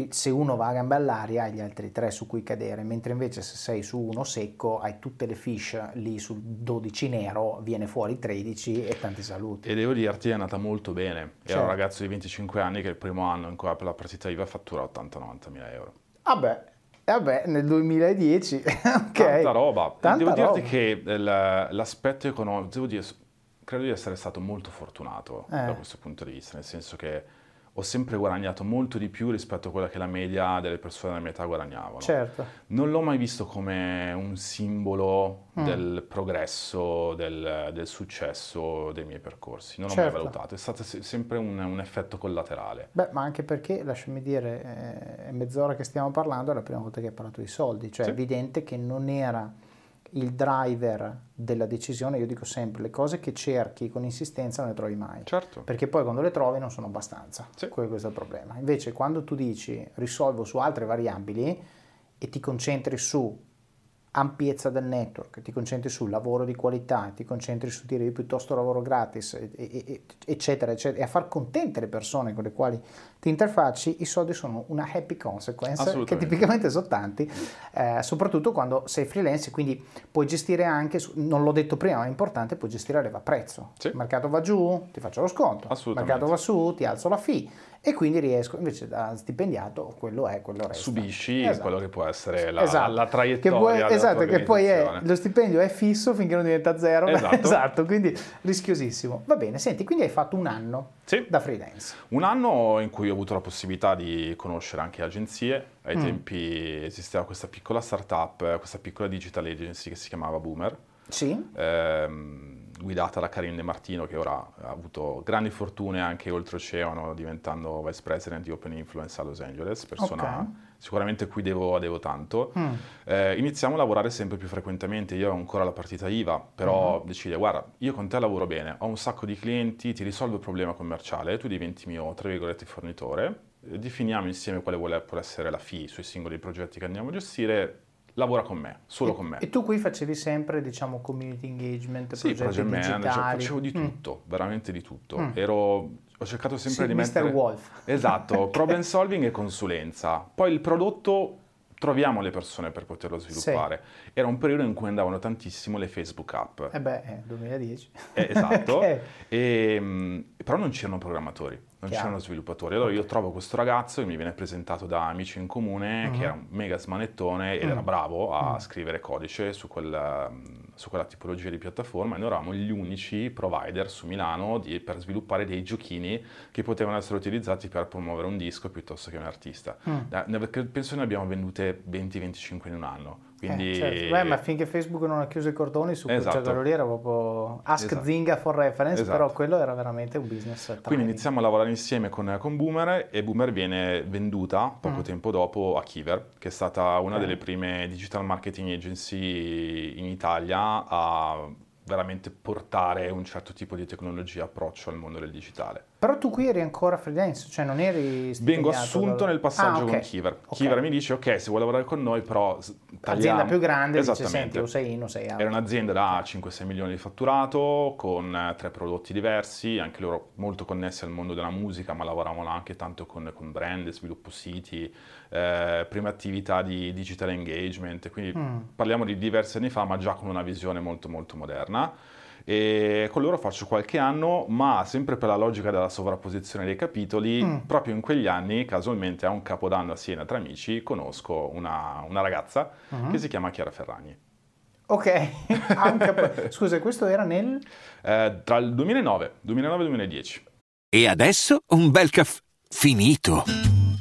se uno va a gambe all'aria hai gli altri tre su cui cadere, mentre invece se sei su uno secco hai tutte le fish lì sul 12 nero, viene fuori 13 e tanti saluti. E devo dirti è andata molto bene, era certo. un ragazzo di 25 anni che il primo anno in cui apre la partita IVA fattura 80-90 mila euro. Vabbè, Vabbè, nel 2010, ok. Tanta roba. Tanta devo roba. dirti che l'aspetto economico, devo dire, credo di essere stato molto fortunato eh. da questo punto di vista, nel senso che ho sempre guadagnato molto di più rispetto a quella che la media delle persone della mia età guadagnavano. Certo. Non l'ho mai visto come un simbolo mm. del progresso, del, del, successo dei miei percorsi. Non certo. l'ho mai certo. valutato, è stato sempre un, un, effetto collaterale. Beh, ma anche perché, lasciami dire, eh, è mezz'ora che stiamo parlando, è la prima volta che hai parlato di soldi, cioè sì. è evidente che non era il driver della decisione, io dico sempre, le cose che cerchi con insistenza non le trovi mai. Certo. Perché poi quando le trovi non sono abbastanza. Sì. Questo è il problema. Invece quando tu dici risolvo su altre variabili e ti concentri su ampiezza del network, ti concentri sul lavoro di qualità, ti concentri su dire io piuttosto lavoro gratis, eccetera, eccetera, e a far contente le persone con le quali ti interfacci, i soldi sono una happy consequence, che tipicamente sono tanti, eh, soprattutto quando sei freelance, quindi puoi gestire anche, non l'ho detto prima, ma è importante, puoi gestire a leva prezzo. Sì. Il mercato va giù, ti faccio lo sconto, il mercato va su, ti alzo la fee e quindi riesco, invece da stipendiato, quello è, quello resta. Subisci esatto. quello che può essere la, esatto. la traiettoria. Che puoi, esatto, che poi è, lo stipendio è fisso finché non diventa zero. Esatto. esatto, quindi rischiosissimo. Va bene, senti, quindi hai fatto un anno sì. da freelance. Un anno in cui ho avuto la possibilità di conoscere anche agenzie. Ai mm. tempi esisteva questa piccola startup, questa piccola digital agency che si chiamava Boomer. Sì. Ehm, guidata da Karin De Martino che ora ha avuto grandi fortune anche oltreoceano diventando vice president di Open Influence a Los Angeles, persona okay. sicuramente cui devo, devo tanto. Mm. Eh, iniziamo a lavorare sempre più frequentemente, io ho ancora la partita IVA, però mm. decide guarda io con te lavoro bene, ho un sacco di clienti, ti risolvo il problema commerciale, tu diventi mio tra virgolette fornitore, definiamo insieme quale vuole essere la fee sui singoli progetti che andiamo a gestire lavora con me, solo e, con me. E tu qui facevi sempre, diciamo, community engagement, sì, progetti project manager, cioè, facevo di mm. tutto, mm. veramente di tutto. Mm. Ero, ho cercato sempre sì, di mettere... Mr. Wolf. Esatto, problem solving e consulenza. Poi il prodotto troviamo le persone per poterlo sviluppare. Sì. Era un periodo in cui andavano tantissimo le Facebook app. Eh beh, 2010. Eh, esatto, okay. e, ehm, però non c'erano programmatori non c'erano sviluppatori. Allora io trovo questo ragazzo che mi viene presentato da amici in comune, uh-huh. che era un mega smanettone ed uh-huh. era bravo a uh-huh. scrivere codice su quella, su quella, tipologia di piattaforma e noi eravamo gli unici provider su Milano di, per sviluppare dei giochini che potevano essere utilizzati per promuovere un disco piuttosto che un artista. Eh, penso ne abbiamo vendute 20-25 in un anno. Quindi... Eh, certo. Beh, ma finché Facebook non ha chiuso i cordoni su esatto. quello lì era proprio Ask esatto. Zinga for reference, esatto. però quello era veramente un business. Tiny. Quindi iniziamo a lavorare insieme con, con, Boomer e Boomer viene venduta poco mm. tempo dopo a Kiver, che è stata una eh. delle prime digital marketing agency in Italia a veramente portare un certo tipo di tecnologia, approccio al mondo del digitale. Però tu qui eri ancora freelance, cioè non eri Vengo assunto dal... nel passaggio ah, okay. con Kiver. Okay. Kiver mi dice, ok, se vuoi lavorare con noi, però tagliamo... Azienda più grande, dice, senti, o sei in o sei out. Era un'azienda da 5-6 milioni di fatturato, con eh, tre prodotti diversi, anche loro molto connessi al mondo della musica, ma lavoravano anche tanto con, con brand, sviluppo siti, eh, prime attività di digital engagement, quindi mm. parliamo di diversi anni fa, ma già con una visione molto molto moderna e con loro faccio qualche anno, ma sempre per la logica della sovrapposizione dei capitoli, mm. proprio in quegli anni, casualmente a un capodanno a Siena tra amici, conosco una, una ragazza uh-huh. che si chiama Chiara Ferragni. Ok, scusa, questo era nel? Eh, tra il 2009, 2009 2010. E adesso un bel caffè finito.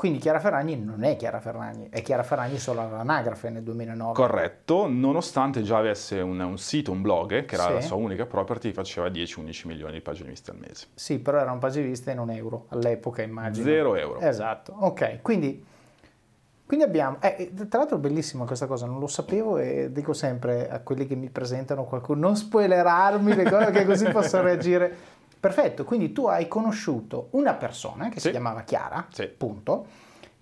Quindi Chiara Ferragni non è Chiara Ferragni, è Chiara Ferragni solo all'anagrafe nel 2009. Corretto, nonostante già avesse un, un sito, un blog, che era Sì. la sua unica property, faceva 10-11 milioni di pagine viste al mese. Sì, però era un page vista in un euro all'epoca, immagino. Zero euro. Esatto, ok. Quindi, quindi abbiamo... eh, tra l'altro bellissima questa cosa, non lo sapevo e dico sempre a quelli che mi presentano qualcuno, non spoilerarmi le cose che così posso reagire. Perfetto, quindi tu hai conosciuto una persona che si Sì. chiamava Chiara, Sì. punto,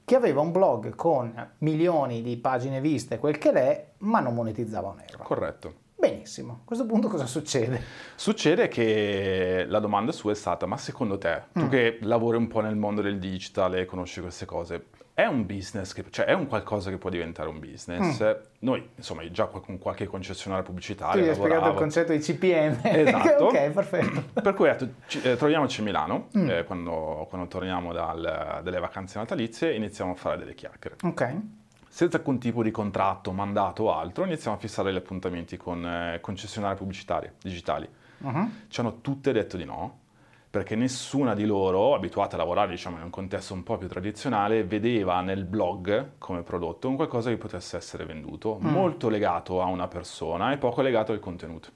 che aveva un blog con milioni di pagine viste, quel che l'è, ma non monetizzava un euro. Corretto. Benissimo, a questo punto cosa succede? Succede che la domanda sua è stata, ma secondo te, tu Mm. che lavori un po' nel mondo del digital e conosci queste cose, è un business, che, cioè è un qualcosa che può diventare un business? Noi, insomma, già con qualche concessionaria Mm. Tu pubblicitaria gli hai spiegato il concetto di CPM. Esatto. ok, perfetto. Per cui ci- eh, troviamoci a Milano, Mm. eh, quando, quando torniamo dal- dalle vacanze natalizie, iniziamo a fare delle chiacchiere. Ok. Senza alcun tipo di contratto, mandato o altro, iniziamo a fissare gli appuntamenti con eh, concessionarie pubblicitarie, digitali. Mhm. Ci hanno tutte detto di no, perché nessuna di loro, abituata a lavorare diciamo, in un contesto un po' più tradizionale, vedeva nel blog come prodotto un qualcosa che potesse essere venduto, Mm. molto legato a una persona e poco legato al contenuto.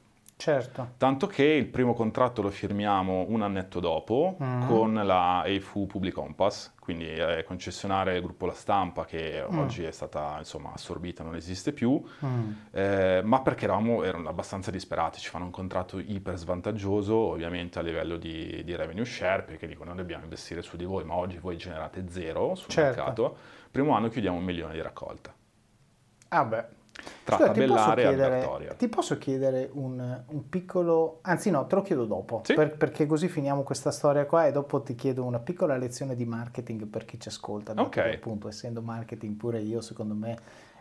Certo. Tanto che il primo contratto lo firmiamo un annetto dopo Mm. con la EFU Public Compass, quindi eh, concessionaria del gruppo La Stampa che Mm. oggi è stata insomma, assorbita, non esiste più, Mm. eh, ma perché eravamo erano abbastanza disperati, ci fanno un contratto iper svantaggioso ovviamente a livello di, di revenue share perché dicono noi dobbiamo investire su di voi ma oggi voi generate zero sul Certo. mercato, primo anno chiudiamo un milione di raccolta Ah beh. Tra Scusa, ti posso tabellare e chiedere- Albertoria. Ti posso chiedere un, un piccolo... Anzi no, te lo chiedo dopo, Sì. per- perché così finiamo questa storia qua e dopo ti chiedo una piccola lezione di marketing per chi ci ascolta. dato Ok. che, appunto, essendo marketing pure io, secondo me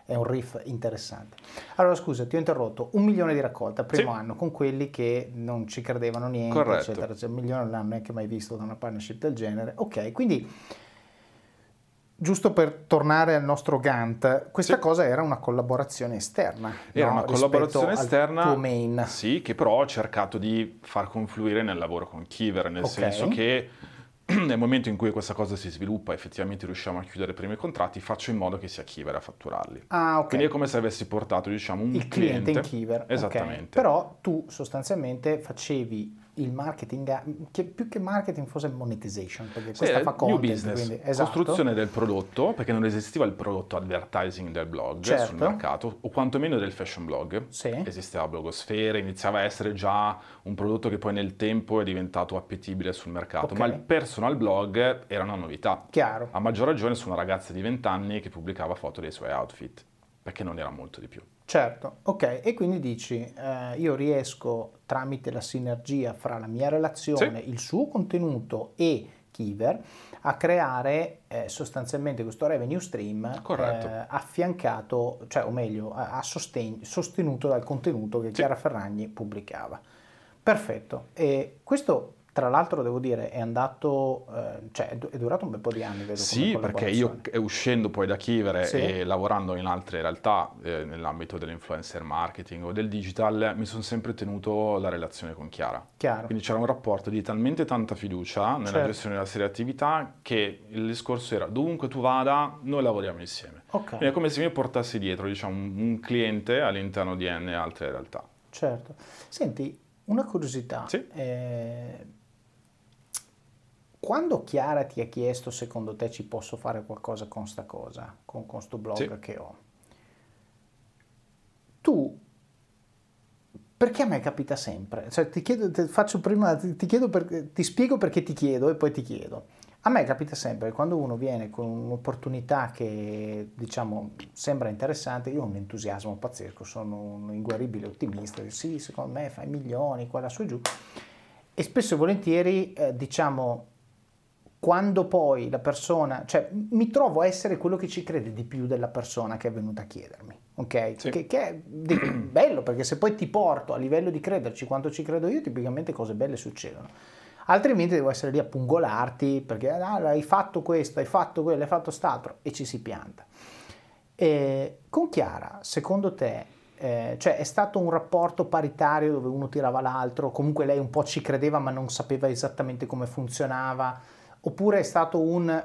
è un riff interessante. Allora scusa, ti ho interrotto. Un milione di raccolta, primo Sì. anno, con quelli che non ci credevano niente, Corretto. eccetera. Cioè, un milione non l'hanno neanche mai visto da una partnership del genere. Ok, quindi... Giusto per tornare al nostro Gantt, questa Sì. cosa era una collaborazione esterna. Era no? una collaborazione esterna, main. sì, che però ho cercato di far confluire nel lavoro con Kiver, nel Ok. senso che nel momento in cui questa cosa si sviluppa, effettivamente riusciamo a chiudere i primi contratti, faccio in modo che sia Kiver a fatturarli. Ah, ok. Quindi è come se avessi portato, diciamo, un il cliente in Kiver. Esattamente. Però tu sostanzialmente facevi il marketing, che più che marketing fosse monetization, perché Sì, questa fa new content, business, quindi, esatto. costruzione del prodotto, perché non esisteva il prodotto advertising del blog Certo. sul mercato, o quantomeno del fashion blog. Sì. Esisteva Blogosfera, iniziava a essere già un prodotto che poi nel tempo è diventato appetibile sul mercato, Ok. ma il personal blog era una novità. Chiaro. A maggior ragione su una ragazza di 20 anni che pubblicava foto dei suoi outfit, perché non era molto di più. Certo, ok, e quindi dici, eh, io riesco tramite la sinergia fra la mia relazione, Sì. il suo contenuto e Kiver a creare eh, sostanzialmente questo revenue stream eh, affiancato, cioè o meglio, a, sostegn- sostenuto dal contenuto che Chiara Ferragni pubblicava. Perfetto, e questo tra l'altro devo dire è andato, eh, cioè è du- è durato un bel po' di anni, vedo. Sì, perché io uscendo poi da Kiver Sì. e lavorando in altre realtà eh, nell'ambito dell'influencer marketing o del digital, mi sono sempre tenuto la relazione con Chiara. Chiaro. Quindi c'era un rapporto di talmente tanta fiducia nella Certo. gestione della serie attività che il discorso era dovunque tu vada, noi lavoriamo insieme. Ok. Quindi è come se io portassi dietro diciamo, un cliente all'interno di N altre realtà. Certo. Senti, una curiosità. Sì. Eh, quando Chiara ti ha chiesto, secondo te ci posso fare qualcosa con sta cosa, con questo blog Sì. che ho, tu, perché a me capita sempre, cioè ti chiedo, ti faccio prima, ti, ti chiedo per- ti spiego perché ti chiedo e poi ti chiedo. A me capita sempre che quando uno viene con un'opportunità che diciamo sembra interessante, io ho un entusiasmo pazzesco, sono un inguaribile ottimista, sì, secondo me fai milioni, qua, là, su e giù. E spesso e volentieri, eh, diciamo, quando poi la persona, cioè mi trovo a essere quello che ci crede di più della persona che è venuta a chiedermi, ok? Sì. Che, che è bello perché se poi ti porto a livello di crederci quanto ci credo io, tipicamente cose belle succedono. Altrimenti devo essere lì a pungolarti perché ah, hai fatto questo, hai fatto quello, hai fatto quest'altro e ci si pianta. E con Chiara, secondo te, eh, cioè è stato un rapporto paritario dove uno tirava l'altro, comunque lei un po' ci credeva ma non sapeva esattamente come funzionava, oppure è stato un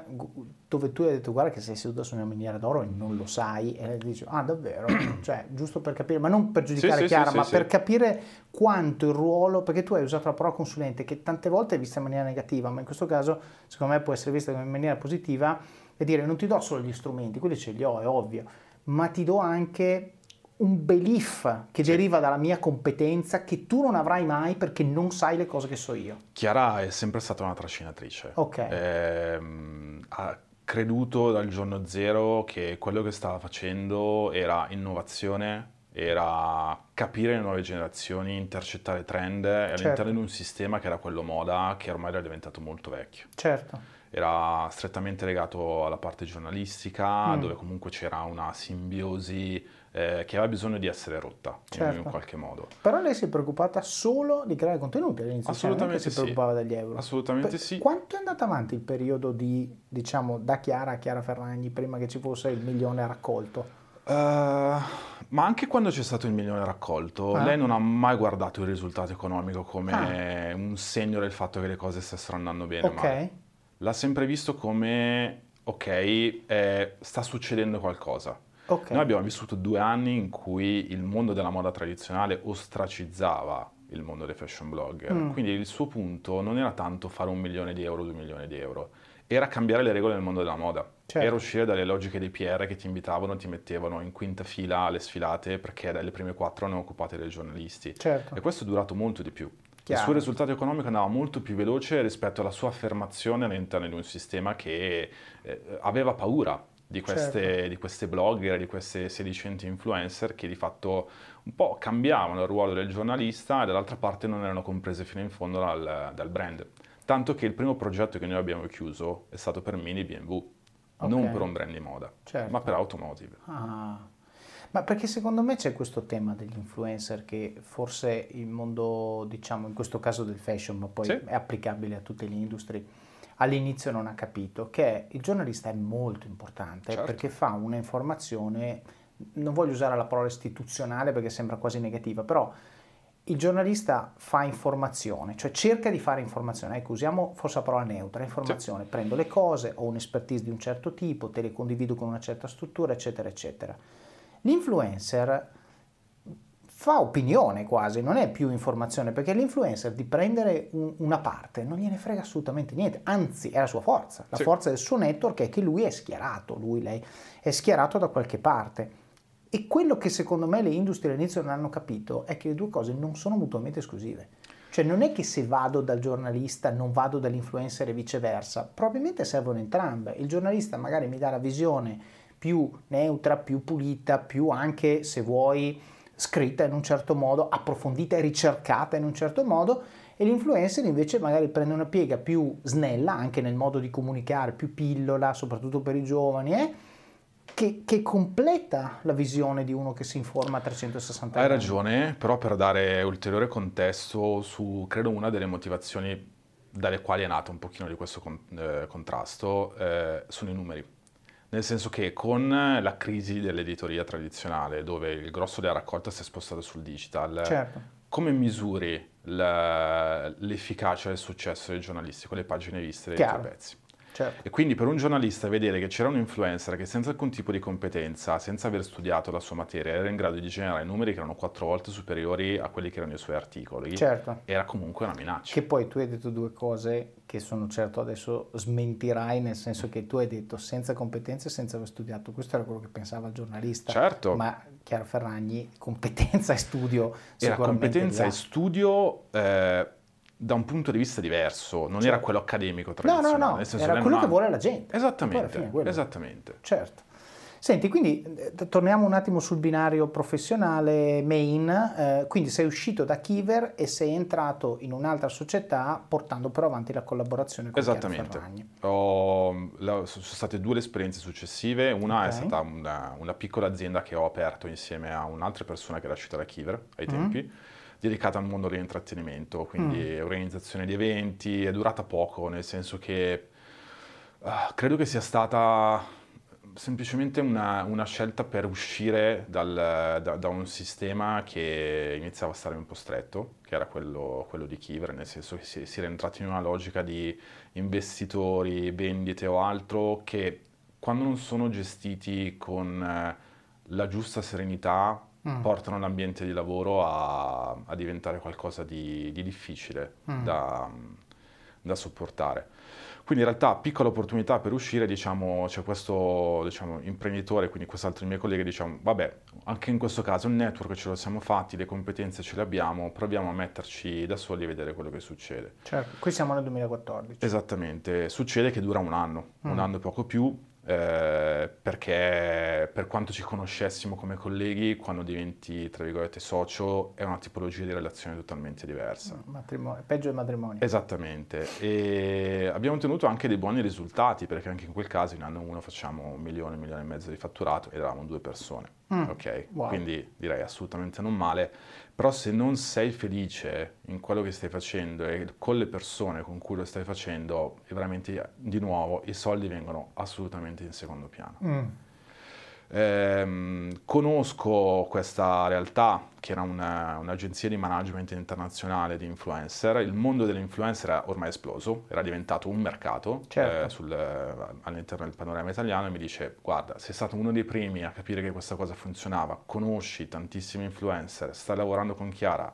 dove tu hai detto guarda che sei seduto su una miniera d'oro e non lo sai e lei dice ah davvero, cioè giusto per capire, ma non per giudicare sì, Chiara, sì, ma sì, per capire quanto il ruolo, perché tu hai usato la parola consulente che tante volte è vista in maniera negativa, ma in questo caso secondo me può essere vista in maniera positiva e dire non ti do solo gli strumenti, quelli ce li ho, è ovvio, ma ti do anche un belief che deriva dalla mia competenza che tu non avrai mai perché non sai le cose che so io. Chiara è sempre stata una trascinatrice. Ok. Ehm, ha creduto dal giorno zero che quello che stava facendo era innovazione, era capire le nuove generazioni, intercettare trend all'interno Certo. di un sistema che era quello moda, che ormai era diventato molto vecchio. Certo. Era strettamente legato alla parte giornalistica, Mm. dove comunque c'era una simbiosi eh, che aveva bisogno di essere rotta in- Certo. in qualche modo. Però lei si è preoccupata solo di creare contenuti all'inizio, cioè Assolutamente si sì. preoccupava degli euro. Assolutamente Per- sì. Quanto è andato avanti il periodo di, diciamo, da Chiara a Chiara Ferragni prima che ci fosse il milione raccolto? Eh, ma anche quando c'è stato il milione raccolto, Ah. lei non ha mai guardato il risultato economico come un segno del fatto che le cose stessero andando bene o Ok, male. L'ha sempre visto come, ok, eh, sta succedendo qualcosa. ok. Noi abbiamo vissuto due anni in cui il mondo della moda tradizionale ostracizzava il mondo dei fashion blogger. Mm. Quindi il suo punto non era tanto fare un milione di euro, due milioni di euro, era cambiare le regole del mondo della moda. Certo. Era uscire dalle logiche dei PR che ti invitavano e ti mettevano in quinta fila alle sfilate perché dalle prime quattro erano occupate dai giornalisti. Certo. E questo è durato molto di più. Chiaro. Il suo risultato economico andava molto più veloce rispetto alla sua affermazione all'interno di un sistema che eh, aveva paura di queste, Certo. di queste blogger, di queste sedicenti influencer che di fatto un po' cambiavano il ruolo del giornalista e dall'altra parte non erano comprese fino in fondo dal, dal brand. Tanto che il primo progetto che noi abbiamo chiuso è stato per Mini BMW, non Ok. per un brand di moda, Certo. ma per automotive. Ah. Ma perché secondo me c'è questo tema degli influencer che forse il mondo, diciamo in questo caso del fashion, ma poi Sì. è applicabile a tutte le industrie, all'inizio non ha capito che il giornalista è molto importante Certo. perché fa una informazione, non voglio usare la parola istituzionale perché sembra quasi negativa, però il giornalista fa informazione, cioè cerca di fare informazione, ecco usiamo forse la parola neutra, informazione, prendo le cose, ho un'expertise di un certo tipo, te le condivido con una certa struttura, eccetera, eccetera. L'influencer fa opinione quasi, non è più informazione, perché l'influencer di prendere un- una parte non gliene frega assolutamente niente, anzi è la sua forza, la Sì. forza del suo network è che lui è schierato, lui, lei è schierato da qualche parte. E quello che secondo me le industrie all'inizio non hanno capito è che le due cose non sono mutuamente esclusive. Cioè non è che se vado dal giornalista non vado dall'influencer e viceversa, probabilmente servono entrambe. Il giornalista magari mi dà la visione più neutra, più pulita, più anche se vuoi scritta in un certo modo, approfondita e ricercata in un certo modo e l'influencer invece magari prende una piega più snella anche nel modo di comunicare, più pillola, soprattutto per i giovani, eh, che, che completa la visione di uno che si informa a 360 Hai gradi. ragione, però per dare ulteriore contesto su, credo, una delle motivazioni dalle quali è nato un pochino di questo con- eh, contrasto, eh, sono i numeri. Nel senso che con la crisi dell'editoria tradizionale, dove il grosso della raccolta si è spostato sul digital, Certo, come misuri la- l'efficacia e il successo dei giornalisti con le pagine viste dei Chiaro. tuoi pezzi? Certo. E quindi per un giornalista vedere che c'era un influencer che senza alcun tipo di competenza, senza aver studiato la sua materia, era in grado di generare numeri che erano quattro volte superiori a quelli che erano i suoi articoli, Certo. era comunque una minaccia. Che poi tu hai detto due cose che sono certo adesso smentirai, nel senso che tu hai detto senza competenze senza aver studiato. Questo era quello che pensava il giornalista. Certo. Ma Chiara Ferragni, competenza e studio Era competenza e studio eh, da un punto di vista diverso, non era Certo. quello accademico No, no, tradizionale. no, nel senso era quello non che vuole la gente. Alla fine Esattamente, quello. esattamente. Certo. Senti, quindi eh, torniamo un attimo sul binario professionale main, eh, quindi sei uscito da Kiver e sei entrato in un'altra società portando però avanti la collaborazione con Esattamente. Ho, la, sono state due le esperienze successive, una okay. è stata una, una, piccola azienda che ho aperto insieme a un'altra persona che era uscita da Kiver ai mm-hmm. tempi dedicata al mondo dell'intrattenimento, quindi mm. organizzazione di eventi, è durata poco, nel senso che uh, credo che sia stata semplicemente una, una, scelta per uscire dal, da, da, un sistema che iniziava a stare un po' stretto, che era quello, quello di Kiver, nel senso che si, si, era entrati in una logica di investitori, vendite o altro, che quando non sono gestiti con eh, la giusta serenità mm. portano l'ambiente di lavoro a, a diventare qualcosa di, di difficile mm. da, da, sopportare. Quindi in realtà piccola opportunità per uscire, diciamo, c'è questo diciamo, imprenditore, quindi quest'altro dei miei colleghi, diciamo, vabbè, anche in questo caso il network ce lo siamo fatti, le competenze ce le abbiamo, proviamo a metterci da soli e vedere quello che succede. Certo, qui siamo nel 2014. Esattamente, succede che dura un anno, mm. un anno e poco più, eh, perché per quanto ci conoscessimo come colleghi, quando diventi, tra virgolette, socio, è una tipologia di relazione totalmente diversa. Mm, matrimonio, peggio del matrimonio. Esattamente, e abbiamo ottenuto anche dei buoni risultati, perché anche in quel caso in anno 1 facciamo un milione, un milione e mezzo di fatturato ed eravamo due persone. Mm. Ok, wow. quindi direi assolutamente non male, però se non sei felice in quello che stai facendo e con le persone con cui lo stai facendo, veramente di nuovo i soldi vengono assolutamente in secondo piano. Mm. Eh, conosco questa realtà che era una, un'agenzia di management internazionale di influencer, il mondo dell'influencer era ormai esploso, era diventato un mercato certo. eh, sul, all'interno del panorama italiano e mi dice guarda sei stato uno dei primi a capire che questa cosa funzionava, conosci tantissimi influencer, stai lavorando con Chiara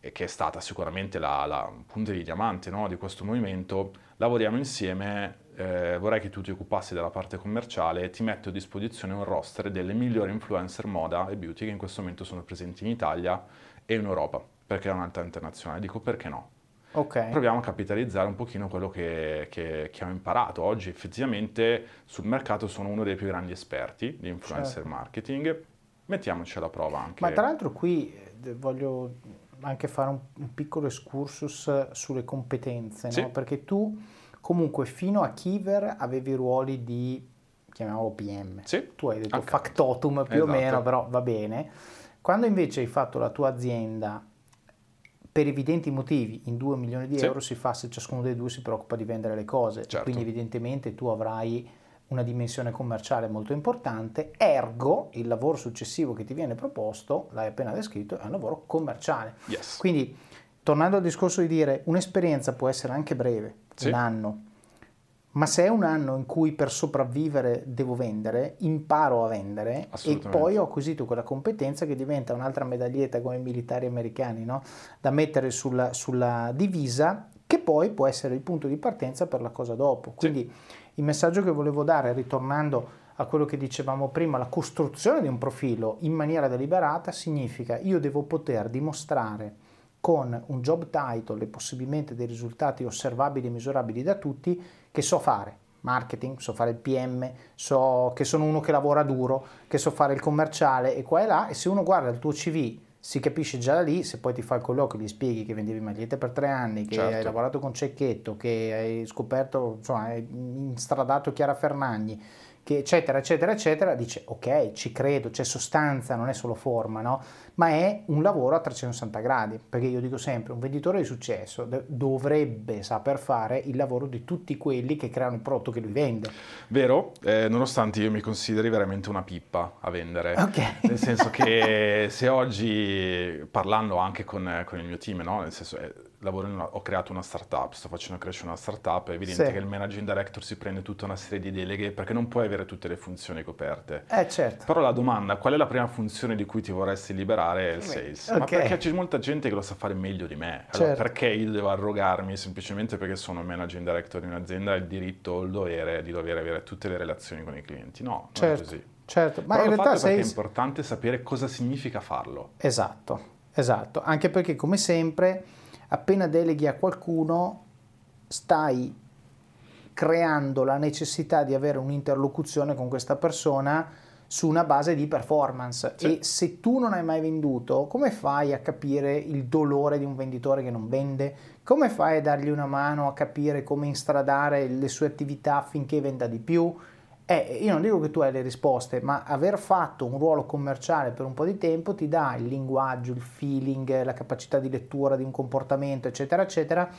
e che è stata sicuramente la, la punta di diamante no, di questo movimento, lavoriamo insieme eh, vorrei che tu ti occupassi della parte commerciale e ti metto a disposizione un roster delle migliori influencer moda e beauty che in questo momento sono presenti in Italia e in Europa, perché è un'alta internazionale. Dico perché no? Okay. Proviamo a capitalizzare un pochino quello che, che, che, ho imparato. Oggi effettivamente sul mercato sono uno dei più grandi esperti di influencer certo. marketing. Mettiamoci alla prova anche. Ma tra l'altro qui eh, voglio anche fare un, un piccolo excursus sulle competenze, sì. no? perché tu Comunque fino a Kiver avevi ruoli di, chiamiamolo PM. Sì. Tu hai detto okay. factotum più esatto. o meno, però va bene. Quando invece hai fatto la tua azienda per evidenti motivi in 2 milioni di sì. euro si fa se ciascuno dei due si preoccupa di vendere le cose. Certo. Quindi evidentemente tu avrai una dimensione commerciale molto importante, ergo il lavoro successivo che ti viene proposto, l'hai appena descritto, è un lavoro commerciale. Yes. Quindi tornando al discorso di dire un'esperienza può essere anche breve, sì. un anno, ma se è un anno in cui per sopravvivere devo vendere, imparo a vendere e poi ho acquisito quella competenza che diventa un'altra medaglietta come i militari americani no? da mettere sulla, sulla, divisa che poi può essere il punto di partenza per la cosa dopo. Quindi sì. il messaggio che volevo dare, ritornando a quello che dicevamo prima, la costruzione di un profilo in maniera deliberata significa io devo poter dimostrare con un job title e possibilmente dei risultati osservabili e misurabili da tutti che so fare marketing, so fare il PM, so che sono uno che lavora duro, che so fare il commerciale e qua e là e se uno guarda il tuo CV si capisce già da lì, se poi ti fa il colloquio, gli spieghi che vendevi magliette per tre anni, che certo. hai lavorato con Cecchetto, che hai scoperto, insomma, hai instradato Chiara Fernagni, che eccetera eccetera eccetera, dice ok, ci credo, c'è sostanza, non è solo forma, no? ma è un lavoro a 360 gradi, perché io dico sempre, un venditore di successo dovrebbe saper fare il lavoro di tutti quelli che creano il prodotto che lui vende. Vero, eh, nonostante io mi consideri veramente una pippa a vendere, okay. nel senso che se oggi parlando anche con, con il mio team, no? nel senso... Eh, una, ho creato una startup, sto facendo crescere una startup, è evidente sì. che il managing director si prende tutta una serie di deleghe perché non puoi avere tutte le funzioni coperte. Eh certo. Però la domanda, qual è la prima funzione di cui ti vorresti liberare è il sales. Okay. Ma perché c'è molta gente che lo sa fare meglio di me. Allora, certo. perché io devo arrogarmi semplicemente perché sono managing director di un'azienda il diritto o il dovere di dover avere tutte le relazioni con i clienti? No, certo. non è così. Certo, ma Però in realtà sei... è importante sapere cosa significa farlo. Esatto, esatto, anche perché come sempre appena deleghi a qualcuno stai creando la necessità di avere un'interlocuzione con questa persona su una base di performance Sì. e se tu non hai mai venduto, come fai a capire il dolore di un venditore che non vende? Come fai a dargli una mano a capire come instradare le sue attività affinché venda di più? Eh, io non dico che tu hai le risposte, ma aver fatto un ruolo commerciale per un po' di tempo ti dà il linguaggio, il feeling, la capacità di lettura di un comportamento, eccetera, eccetera,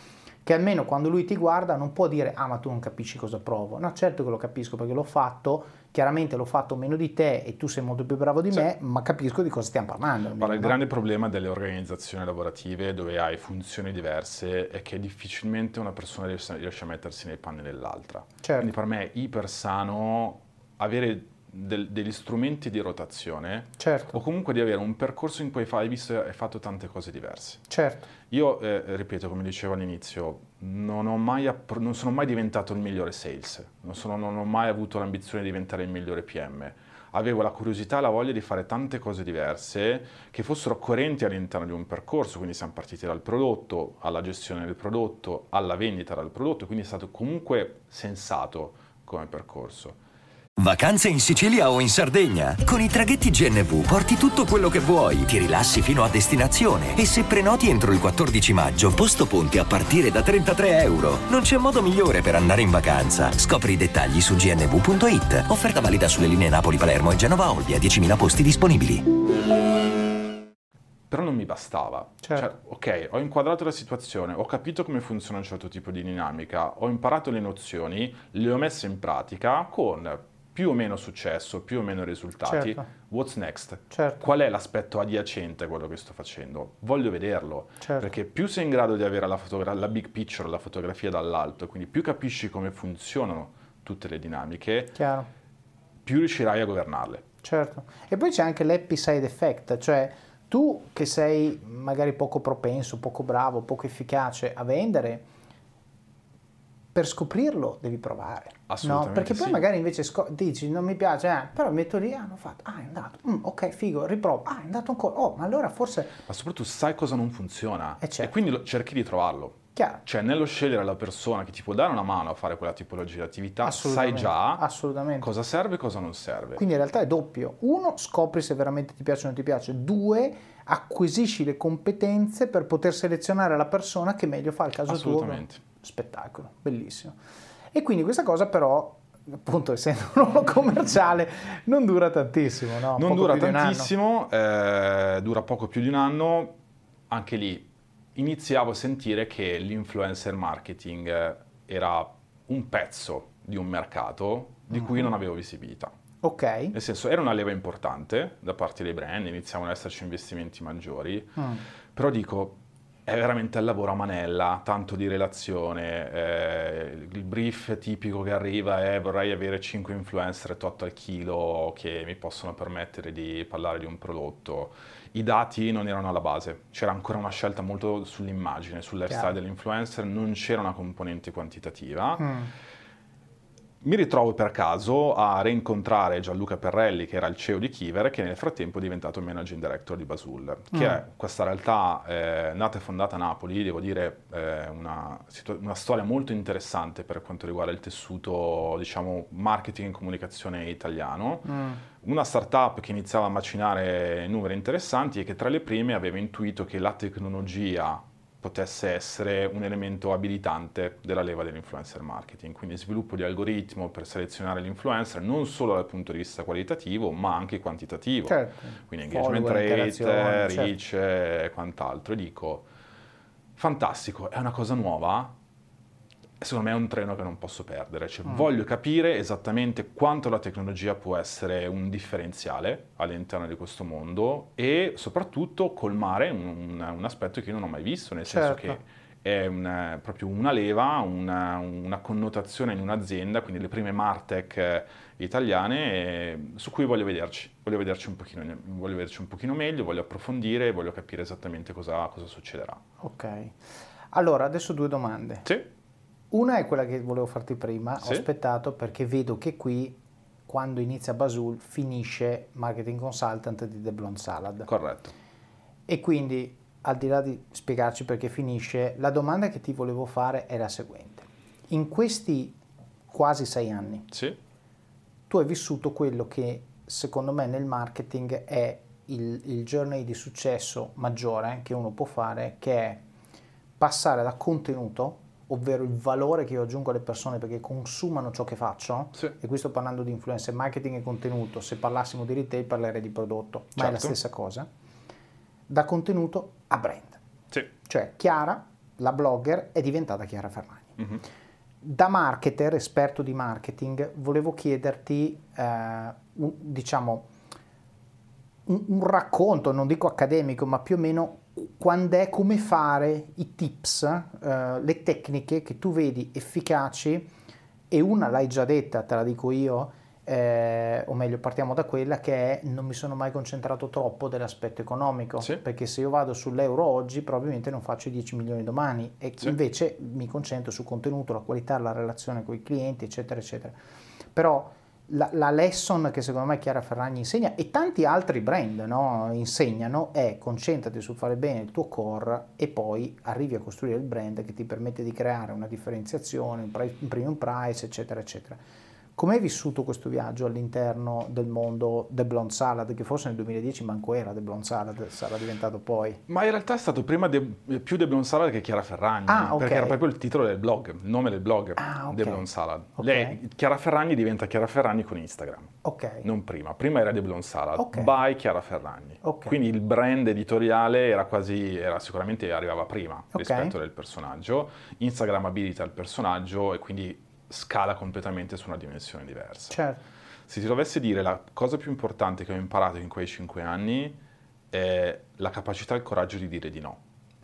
che almeno quando lui ti guarda non può dire ah ma tu non capisci cosa provo. No, certo che lo capisco perché l'ho fatto, chiaramente l'ho fatto meno di te e tu sei molto più bravo di Sì. me, ma capisco di cosa stiamo parlando. almeno, Guarda, il no? grande problema delle organizzazioni lavorative dove hai funzioni diverse è che difficilmente una persona riesce, riesce a mettersi nei panni dell'altra. Certo. Quindi per me è iper sano avere del- degli strumenti di rotazione Certo, o comunque di avere un percorso in cui hai visto e fatto tante cose diverse. certo, Io, eh, ripeto, come dicevo all'inizio, non, ho mai appro- non sono mai diventato il migliore sales, non, sono- non ho mai avuto l'ambizione di diventare il migliore PM. Avevo la curiosità e la voglia di fare tante cose diverse che fossero coerenti all'interno di un percorso, quindi siamo partiti dal prodotto alla gestione del prodotto, alla vendita del prodotto, quindi è stato comunque sensato come percorso. Vacanze in Sicilia o in Sardegna? Con i traghetti GNV porti tutto quello che vuoi, ti rilassi fino a destinazione e se prenoti entro il 14 maggio, posto ponti a partire da 33 euro. Non c'è modo migliore per andare in vacanza. Scopri i dettagli su gnv.it. Offerta valida sulle linee Napoli-Palermo e Genova-Olbia, 10.000 posti disponibili. Però non mi bastava. Certo. Cioè, ok, ho inquadrato la situazione, ho capito come funziona un certo tipo di dinamica, ho imparato le nozioni, le ho messe in pratica con più o meno successo, più o meno risultati. Certo. What's next? certo, Qual è l'aspetto adiacente a quello che sto facendo? Voglio vederlo, certo. perché più sei in grado di avere la, fotogra- la big picture, la fotografia dall'alto, quindi più capisci come funzionano tutte le dinamiche, Chiaro. più riuscirai a governarle. Certo, e poi c'è anche l'happy side effect, cioè tu che sei magari poco propenso, poco bravo, poco efficace a vendere, per scoprirlo devi provare. no? Assolutamente Perché poi sì. magari invece sco- dici non mi piace, eh, però metto lì, ah, hanno fatto, ah è andato, Mm, ok figo, riprovo, ah è andato ancora, oh ma allora forse, Ma soprattutto sai cosa non funziona Eh, certo. e quindi cerchi di trovarlo. chiaro, Cioè, nello scegliere la persona che ti può dare una mano a fare quella tipologia di attività, sai assolutamente, già assolutamente. cosa serve e cosa non serve. Quindi in realtà è doppio. Uno, scopri se veramente ti piace o non ti piace. Due, acquisisci le competenze per poter selezionare la persona che meglio fa il caso tuo. Assolutamente. Spettacolo, bellissimo. E quindi questa cosa però, appunto essendo un ruolo commerciale, non dura tantissimo, no? non Poco dura tantissimo, eh, dura poco più di un anno. Anche lì iniziavo a sentire che l'influencer marketing era un pezzo di un mercato di cui non avevo visibilità. Ok. Nel senso, era una leva importante da parte dei brand, iniziavano ad esserci investimenti maggiori, Mm. però dico, è veramente il lavoro a manella, tanto di relazione, eh, il brief tipico che arriva è vorrei avere 5 influencer tot al chilo che mi possono permettere di parlare di un prodotto. I dati non erano alla base, c'era ancora una scelta molto sull'immagine, sul lifestyle dell'influencer, non c'era una componente quantitativa. Mm. Mi ritrovo per caso a rincontrare Gianluca Perrelli, che era il CEO di Kiver, che nel frattempo è diventato managing director di Basul, che Mm. è questa realtà eh, nata e fondata a Napoli, devo dire eh, una, situa- una storia molto interessante per quanto riguarda il tessuto, diciamo, marketing e comunicazione italiano. Mm. Una startup che iniziava a macinare numeri interessanti e che tra le prime aveva intuito che la tecnologia potesse essere un elemento abilitante della leva dell'influencer marketing, quindi sviluppo di algoritmo per selezionare l'influencer non solo dal punto di vista qualitativo ma anche quantitativo, Certo. quindi engagement rate, certo. reach e quant'altro. E dico, fantastico, è una cosa nuova, secondo me è un treno che non posso perdere, cioè Mm. voglio capire esattamente quanto la tecnologia può essere un differenziale all'interno di questo mondo e soprattutto colmare un, un- aspetto che io non ho mai visto, nel senso Certo. che è un- proprio una leva, una, una connotazione in un'azienda, quindi le prime Martech eh, italiane, eh, su cui voglio vederci, voglio vederci un pochino, voglio vederci un pochino meglio, voglio approfondire, voglio capire esattamente cosa, cosa succederà. Ok. Allora, adesso due domande. Sì, Una è quella che volevo farti prima, Sì. ho aspettato perché vedo che qui quando inizia Basul finisce Marketing Consultant di The Blonde Salad. corretto. E quindi, al di là di spiegarci perché finisce, la domanda che ti volevo fare è la seguente. In questi quasi sei anni, Sì, tu hai vissuto quello che secondo me nel marketing è il, il journey di successo maggiore che uno può fare, che è passare da contenuto, ovvero il valore che io aggiungo alle persone perché consumano ciò che faccio, Sì. e qui sto parlando di influencer marketing e contenuto, se parlassimo di retail parlerei di prodotto, ma è la Certo. stessa cosa, da contenuto a brand. Sì. Cioè Chiara, la blogger, è diventata Chiara Ferragni. Mhm. Da marketer, esperto di marketing, volevo chiederti, eh, un- diciamo, un, un racconto, non dico accademico, ma più o meno quando è come fare i tips, eh, le tecniche che tu vedi efficaci e una l'hai già detta, te la dico io, eh, o meglio partiamo da quella che è non mi sono mai concentrato troppo dell'aspetto economico, Sì. perché se io vado sull'euro oggi probabilmente non faccio i 10 milioni domani e Sì. invece mi concentro sul contenuto, la qualità, la relazione con i clienti, eccetera, eccetera. Però la, la lesson che secondo me Chiara Ferragni insegna e tanti altri brand no, insegnano è concentrati su fare bene il tuo core e poi arrivi a costruire il brand che ti permette di creare una differenziazione, un, pri- un premium price, eccetera, eccetera. Come hai vissuto questo viaggio all'interno del mondo The Blonde Salad, che forse nel 2010 manco era The Blonde Salad, sarà diventato poi? Ma in realtà è stato prima de- più The Blonde Salad che Chiara Ferragni, Ah, ok. perché era proprio il titolo del blog, il nome del blog, Ah, ok. The Blonde Salad. Ok. Lei, Chiara Ferragni diventa Chiara Ferragni con Instagram, non prima. Prima era The Blonde Salad, by Chiara Ferragni. Quindi il brand editoriale era quasi, era sicuramente arrivava prima rispetto del personaggio. Instagram abilita il personaggio e quindi scala completamente su una dimensione diversa. certo, Se ti dovessi dire la cosa più importante che ho imparato in quei cinque anni è la capacità e il coraggio di dire di no.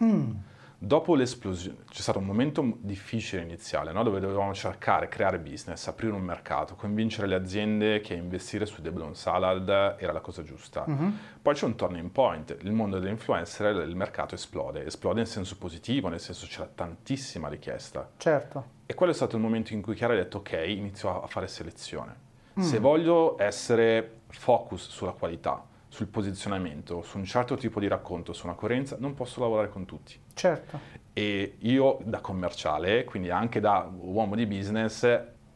Mm, Dopo l'esplosione, c'è stato un momento difficile iniziale, no? dove dovevamo cercare, creare business, aprire un mercato, convincere le aziende che investire su The Blonde Salad era la cosa giusta. mhm, Poi c'è un turning point, il mondo dell'influencer, il mercato esplode, esplode in senso positivo, nel senso c'era tantissima richiesta. certo, E quello è stato il momento in cui Chiara ha detto ok, inizio a fare selezione. Mm. Se voglio essere focus sulla qualità, sul posizionamento, su un certo tipo di racconto, su una coerenza, non posso lavorare con tutti. certo, E io da commerciale, quindi anche da uomo di business,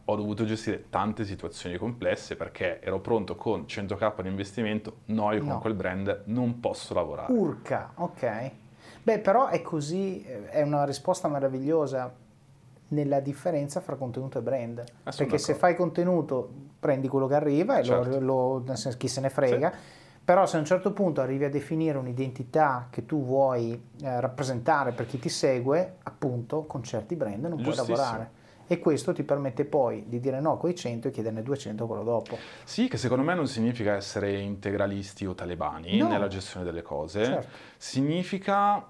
ho dovuto gestire tante situazioni complesse perché ero pronto con 100k di investimento, no, io con No. quel brand non posso lavorare. Urca, ok. Beh, però è così, eh, è una risposta meravigliosa nella differenza fra contenuto e brand. sono Perché se fai contenuto, prendi quello che arriva e lo- Certo. lo- senso, chi se ne frega. Però se a un certo punto arrivi a definire un'identità che tu vuoi eh, rappresentare per chi ti segue, appunto, con certi brand non puoi lavorare. E questo ti permette poi di dire no a quei 100 e chiederne 200 quello dopo. Sì, che secondo me non significa essere integralisti o talebani No. nella gestione delle cose, Certo. significa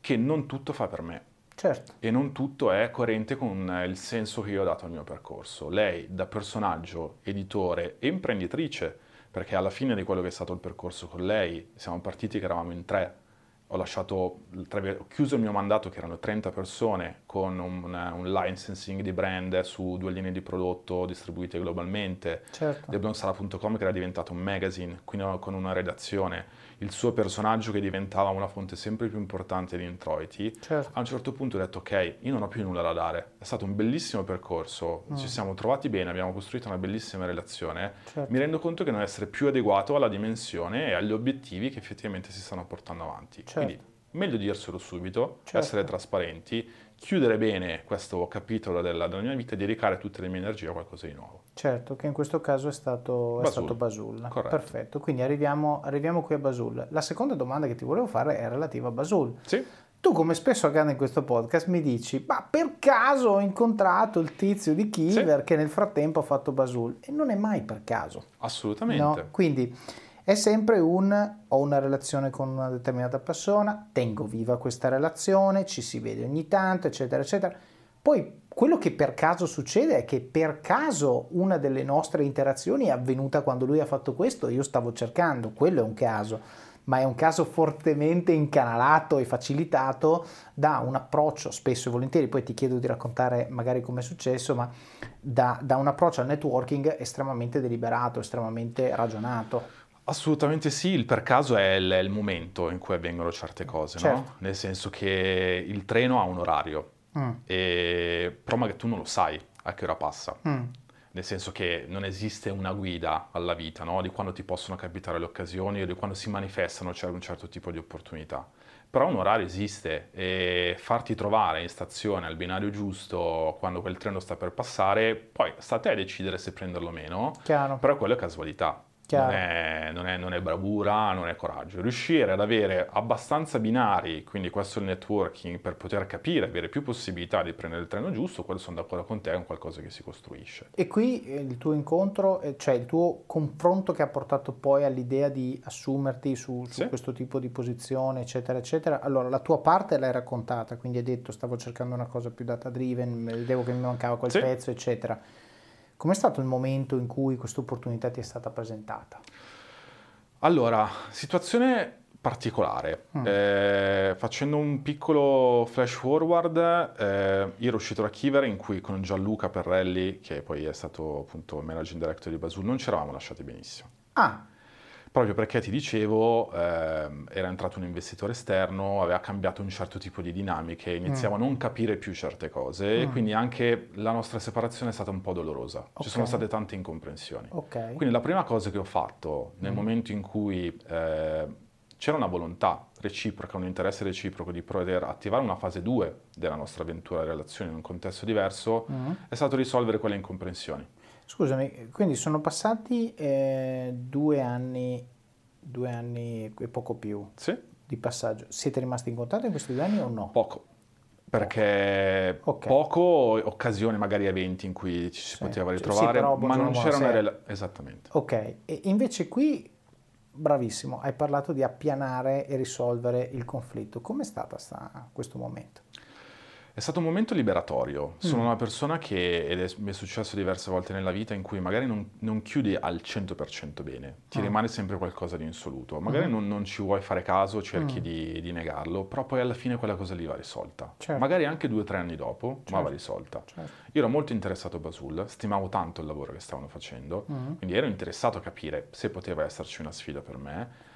che non tutto fa per me Certo, e non tutto è coerente con eh, il senso che io ho dato al mio percorso. Lei, da personaggio, editore e imprenditrice, perché alla fine di quello che è stato il percorso con lei, siamo partiti che eravamo in tre, ho lasciato, ho chiuso il mio mandato che erano 30 persone con un, un licensing di brand su due linee di prodotto distribuite globalmente, certo. TheBlondsala.com che era diventato un magazine, quindi con una redazione, il suo personaggio che diventava una fonte sempre più importante di introiti, certo. a un certo punto ho detto ok, io non ho più nulla da dare, è stato un bellissimo percorso, ci siamo trovati bene, abbiamo costruito una bellissima relazione, certo. mi rendo conto che non essere più adeguato alla dimensione e agli obiettivi che effettivamente si stanno portando avanti. Certo. Quindi meglio dirselo subito, Certo. essere trasparenti, chiudere bene questo capitolo della, della mia vita e dedicare tutte le mie energie a qualcosa di nuovo. Certo, che in questo caso è stato è Basul. stato Basul. Corretto. Perfetto, quindi arriviamo, arriviamo qui a Basul. La seconda domanda che ti volevo fare è relativa a Basul. Sì, Tu, come spesso accade in questo podcast, mi dici, ma per caso ho incontrato il tizio di Kiver che nel frattempo ha fatto Basul. E non è mai per caso. assolutamente. No? Quindi è sempre un ho una relazione con una determinata persona, tengo viva questa relazione, ci si vede ogni tanto, eccetera, eccetera. Poi quello che per caso succede è che per caso una delle nostre interazioni è avvenuta quando lui ha fatto questo, io stavo cercando, quello è un caso, ma è un caso fortemente incanalato e facilitato da un approccio, spesso e volentieri, poi ti chiedo di raccontare magari come è successo, ma da, da un approccio al networking estremamente deliberato, estremamente ragionato. Assolutamente sì, il per caso è il, è il momento in cui avvengono certe cose, Certo. no? Nel senso che il treno ha un orario, Mm, e... però magari tu non lo sai a che ora passa. mm, nel senso che non esiste una guida alla vita, no? di quando ti possono capitare le occasioni o di quando si manifestano un certo tipo di opportunità. Però un orario esiste e farti trovare in stazione al binario giusto quando quel treno sta per passare, poi sta a te decidere se prenderlo o meno, Chiaro. però quello è casualità. Non è, non, è, non è, bravura, non è coraggio. Riuscire ad avere abbastanza binari, quindi questo è il networking, per poter capire, avere più possibilità di prendere il treno giusto, quello sono d'accordo con te, è un qualcosa che si costruisce. E qui eh, il tuo incontro, eh, cioè il tuo confronto che ha portato poi all'idea di assumerti su, su sì. questo tipo di posizione, eccetera, eccetera. Allora, la tua parte l'hai raccontata, quindi hai detto stavo cercando una cosa più data driven, vedevo che mi mancava quel sì. pezzo, eccetera Com'è stato il momento in cui questa opportunità ti è stata presentata? Allora, situazione particolare. Mm. Eh, facendo un piccolo flash forward, eh, io ero uscito da Kiver in cui con Gianluca Perrelli, che poi è stato appunto managing director di Basul, non ci eravamo lasciati benissimo. Ah, proprio perché ti dicevo, ehm, era entrato un investitore esterno, aveva cambiato un certo tipo di dinamiche, iniziavo mm. a non capire più certe cose mm. e quindi anche la nostra separazione è stata un po' dolorosa, okay. ci sono state tante incomprensioni. Okay. Quindi la prima cosa che ho fatto nel mm. momento in cui eh, c'era una volontà reciproca, un interesse reciproco di poter attivare una fase 2 della nostra avventura relazione in un contesto diverso, mm. è stato risolvere quelle incomprensioni. Scusami, quindi sono passati eh, due anni, due anni e poco più sì. di passaggio. Siete rimasti in contatto in questi due anni o no? Poco. Perché okay. poco occasione, magari eventi in cui ci si sì. poteva ritrovare, sì, ma non c'era una relazione. Esattamente. Ok, e invece qui, bravissimo, hai parlato di appianare e risolvere il conflitto. Com'è stato questo momento? È stato un momento liberatorio. Sono mm. una persona che, ed è, mi è successo diverse volte nella vita, in cui magari non, non chiudi al 100% bene, ti ah. rimane sempre qualcosa di insoluto. Magari mm. non, non, ci vuoi fare caso, cerchi mm. di, di, negarlo, però poi alla fine quella cosa lì va risolta. Certo. Magari anche due o tre anni dopo, certo. ma va risolta. Certo. Io ero molto interessato a Basul, stimavo tanto il lavoro che stavano facendo, mm. quindi ero interessato a capire se poteva esserci una sfida per me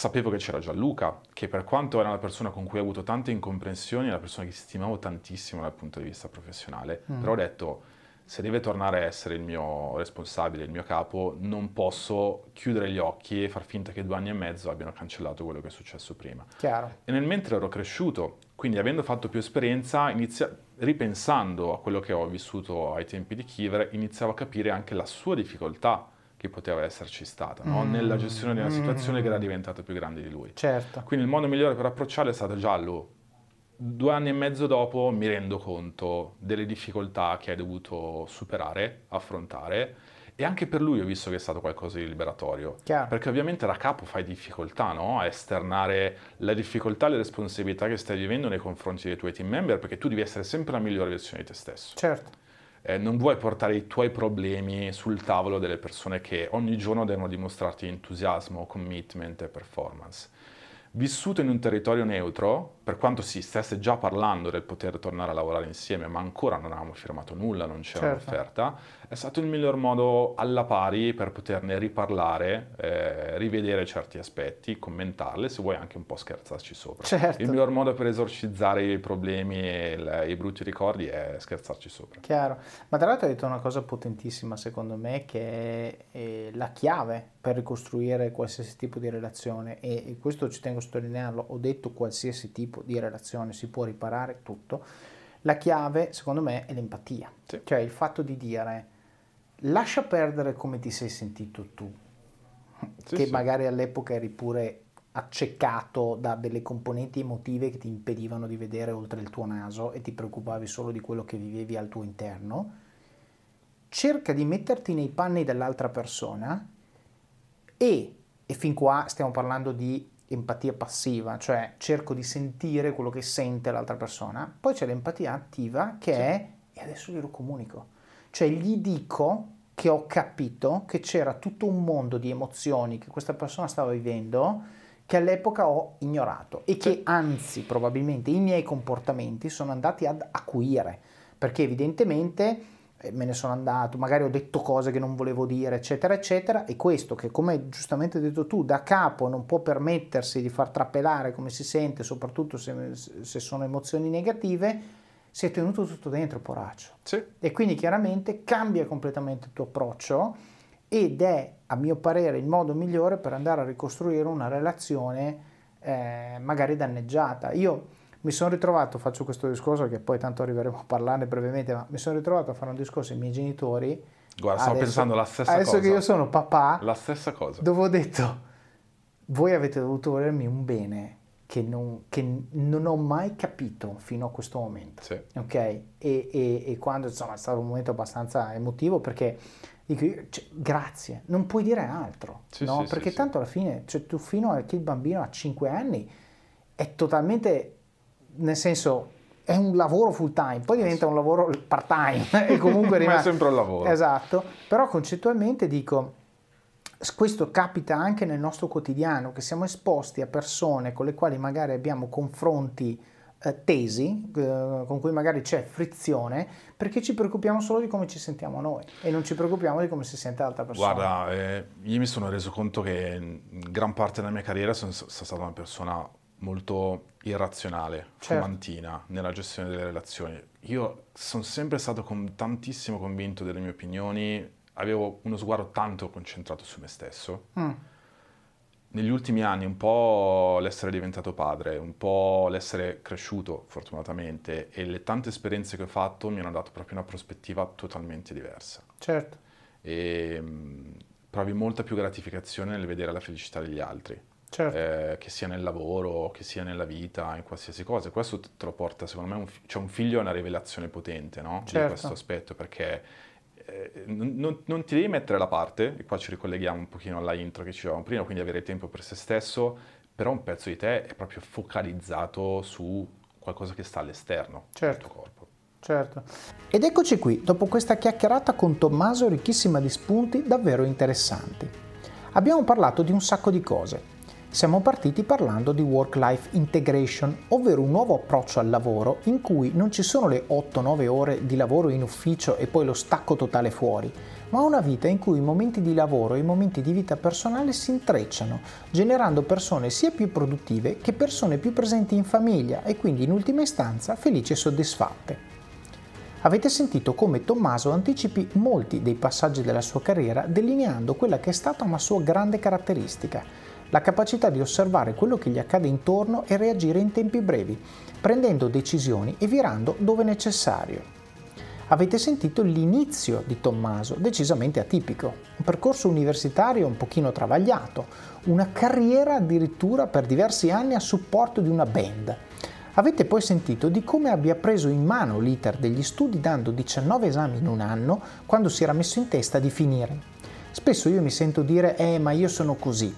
sapevo che c'era Gianluca, che per quanto era una persona con cui ho avuto tante incomprensioni, è una persona che stimavo tantissimo dal punto di vista professionale, mm. però ho detto, se deve tornare a essere il mio responsabile, il mio capo, non posso chiudere gli occhi e far finta che due anni e mezzo abbiano cancellato quello che è successo prima. Chiaro. E nel mentre ero cresciuto, quindi avendo fatto più esperienza, inizia- ripensando a quello che ho vissuto ai tempi di Kiver, iniziavo a capire anche la sua difficoltà che poteva esserci stata, no? mm. nella gestione di una situazione mm. che era diventata più grande di lui. Certo. Quindi il modo migliore per approcciarlo è stato giallo. Due anni e mezzo dopo mi rendo conto delle difficoltà che hai dovuto superare, affrontare e anche per lui ho visto che è stato qualcosa di liberatorio. Chiaro. Perché ovviamente da capo fai difficoltà no? a esternare la difficoltà e le responsabilità che stai vivendo nei confronti dei tuoi team member perché tu devi essere sempre la migliore versione di te stesso. Certo eh, non vuoi portare i tuoi problemi sul tavolo delle persone che ogni giorno devono dimostrarti entusiasmo, commitment e performance. Vissuto in un territorio neutro, per quanto si stesse già parlando del poter tornare a lavorare insieme, ma ancora non avevamo firmato nulla, non c'era certo. un'offerta, è stato il miglior modo alla pari per poterne riparlare, eh, rivedere certi aspetti, commentarli, se vuoi anche un po' scherzarci sopra. Certo. Il miglior modo per esorcizzare i problemi e i brutti ricordi è scherzarci sopra. Chiaro, ma tra l'altro hai detto una cosa potentissima secondo me che è, è la chiave per ricostruire qualsiasi tipo di relazione e, e questo ci tengo a sottolinearlo, ho detto qualsiasi tipo di relazione si può riparare tutto, la chiave secondo me è l'empatia, sì. cioè il fatto di dire lascia perdere come ti sei sentito tu, sì, che sì. magari all'epoca eri pure accecato da delle componenti emotive che ti impedivano di vedere oltre il tuo naso e ti preoccupavi solo di quello che vivevi al tuo interno, cerca di metterti nei panni dell'altra persona e, e fin qua stiamo parlando di empatia passiva, cioè cerco di sentire quello che sente l'altra persona, poi c'è l'empatia attiva che sì. è e adesso glielo comunico, cioè gli dico che ho capito che c'era tutto un mondo di emozioni che questa persona stava vivendo che all'epoca ho ignorato e che anzi probabilmente i miei comportamenti sono andati ad acuire, perché evidentemente me ne sono andato, magari ho detto cose che non volevo dire, eccetera, eccetera, e questo che come giustamente hai detto tu, da capo non può permettersi di far trapelare come si sente, soprattutto se, se sono emozioni negative, si è tenuto tutto dentro, poraccio. Sì. E quindi chiaramente cambia completamente il tuo approccio ed è, a mio parere, il modo migliore per andare a ricostruire una relazione eh, magari danneggiata. Io mi sono ritrovato, faccio questo discorso che poi tanto arriveremo a parlarne brevemente, ma mi sono ritrovato a fare un discorso ai miei genitori. Guarda, stavo adesso, pensando la stessa adesso cosa. Adesso che io sono papà, la stessa cosa. dove ho detto, voi avete dovuto volermi un bene che non, che non, ho mai capito fino a questo momento. Sì. Ok? E, e, e, quando insomma è stato un momento abbastanza emotivo perché dico io, cioè, grazie, non puoi dire altro, sì, no? sì, perché tanto alla fine, cioè, tu fino a che il bambino ha 5 anni è totalmente, nel senso, è un lavoro full time, poi diventa un lavoro part time e comunque rimane è sempre un lavoro. Esatto, però concettualmente dico questo capita anche nel nostro quotidiano, che siamo esposti a persone con le quali magari abbiamo confronti eh, tesi, eh, con cui magari c'è frizione, perché ci preoccupiamo solo di come ci sentiamo noi e non ci preoccupiamo di come si sente l'altra persona. Guarda, eh, io mi sono reso conto che gran parte della mia carriera sono, sono stata una persona molto irrazionale, Certo. fumantina nella gestione delle relazioni. Io sono sempre stato con- tantissimo convinto delle mie opinioni, avevo uno sguardo tanto concentrato su me stesso. Mm, Negli ultimi anni un po' l'essere diventato padre, un po' l'essere cresciuto fortunatamente e le tante esperienze che ho fatto mi hanno dato proprio una prospettiva totalmente diversa certo, e mh, provi molta più gratificazione nel vedere la felicità degli altri, certo, eh, che sia nel lavoro, che sia nella vita, in qualsiasi cosa. Questo te lo porta, secondo me, un, fi- cioè un figlio è una rivelazione potente no? Certo. di questo aspetto, perché eh, non, non- ti devi mettere da parte, e qua ci ricolleghiamo un pochino alla intro che ci dicevamo prima, quindi avere tempo per se stesso, però un pezzo di te è proprio focalizzato su qualcosa che sta all'esterno Certo. del tuo corpo. certo. Ed eccoci qui, dopo questa chiacchierata con Tommaso ricchissima di spunti davvero interessanti. Abbiamo parlato di un sacco di cose. Siamo partiti parlando di work-life integration, ovvero un nuovo approccio al lavoro in cui non ci sono le 8-9 ore di lavoro in ufficio e poi lo stacco totale fuori, ma una vita in cui i momenti di lavoro e i momenti di vita personale si intrecciano, generando persone sia più produttive che persone più presenti in famiglia e quindi in ultima istanza felici e soddisfatte. Avete sentito come Tommaso anticipi molti dei passaggi della sua carriera delineando quella che è stata una sua grande caratteristica, la capacità di osservare quello che gli accade intorno e reagire in tempi brevi, prendendo decisioni e virando dove necessario. Avete sentito l'inizio di Tommaso, decisamente atipico, un percorso universitario un pochino travagliato, una carriera addirittura per diversi anni a supporto di una band. Avete poi sentito di come abbia preso in mano l'iter degli studi dando 19 esami in un anno quando si era messo in testa di finire. Spesso io mi sento dire eh ma io sono così.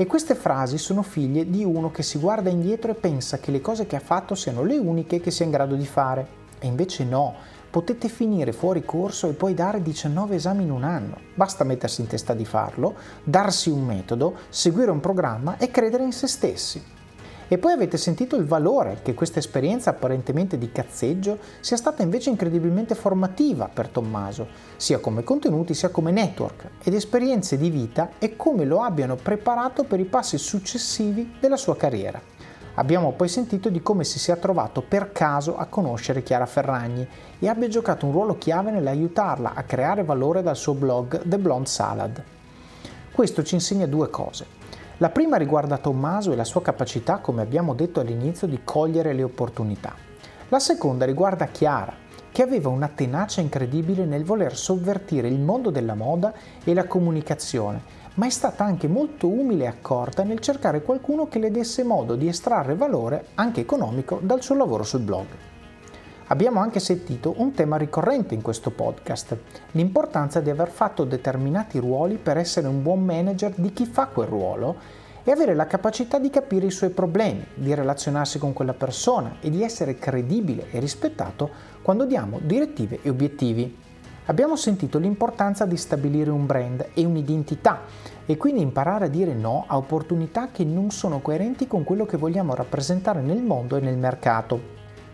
E queste frasi sono figlie di uno che si guarda indietro e pensa che le cose che ha fatto siano le uniche che sia in grado di fare. E invece no, potete finire fuori corso e poi dare 19 esami in un anno. Basta mettersi in testa di farlo, darsi un metodo, seguire un programma e credere in se stessi. E poi avete sentito il valore che questa esperienza apparentemente di cazzeggio sia stata invece incredibilmente formativa per Tommaso, sia come contenuti sia come network ed esperienze di vita e come lo abbiano preparato per i passi successivi della sua carriera. Abbiamo poi sentito di come si sia trovato per caso a conoscere Chiara Ferragni e abbia giocato un ruolo chiave nell'aiutarla a creare valore dal suo blog The Blonde Salad. Questo ci insegna due cose. La prima riguarda Tommaso e la sua capacità, come abbiamo detto all'inizio, di cogliere le opportunità. La seconda riguarda Chiara, che aveva una tenacia incredibile nel voler sovvertire il mondo della moda e la comunicazione, ma è stata anche molto umile e accorta nel cercare qualcuno che le desse modo di estrarre valore, anche economico, dal suo lavoro sul blog. Abbiamo anche sentito un tema ricorrente in questo podcast, l'importanza di aver fatto determinati ruoli per essere un buon manager di chi fa quel ruolo e avere la capacità di capire i suoi problemi, di relazionarsi con quella persona e di essere credibile e rispettato quando diamo direttive e obiettivi. Abbiamo sentito l'importanza di stabilire un brand e un'identità e quindi imparare a dire no a opportunità che non sono coerenti con quello che vogliamo rappresentare nel mondo e nel mercato.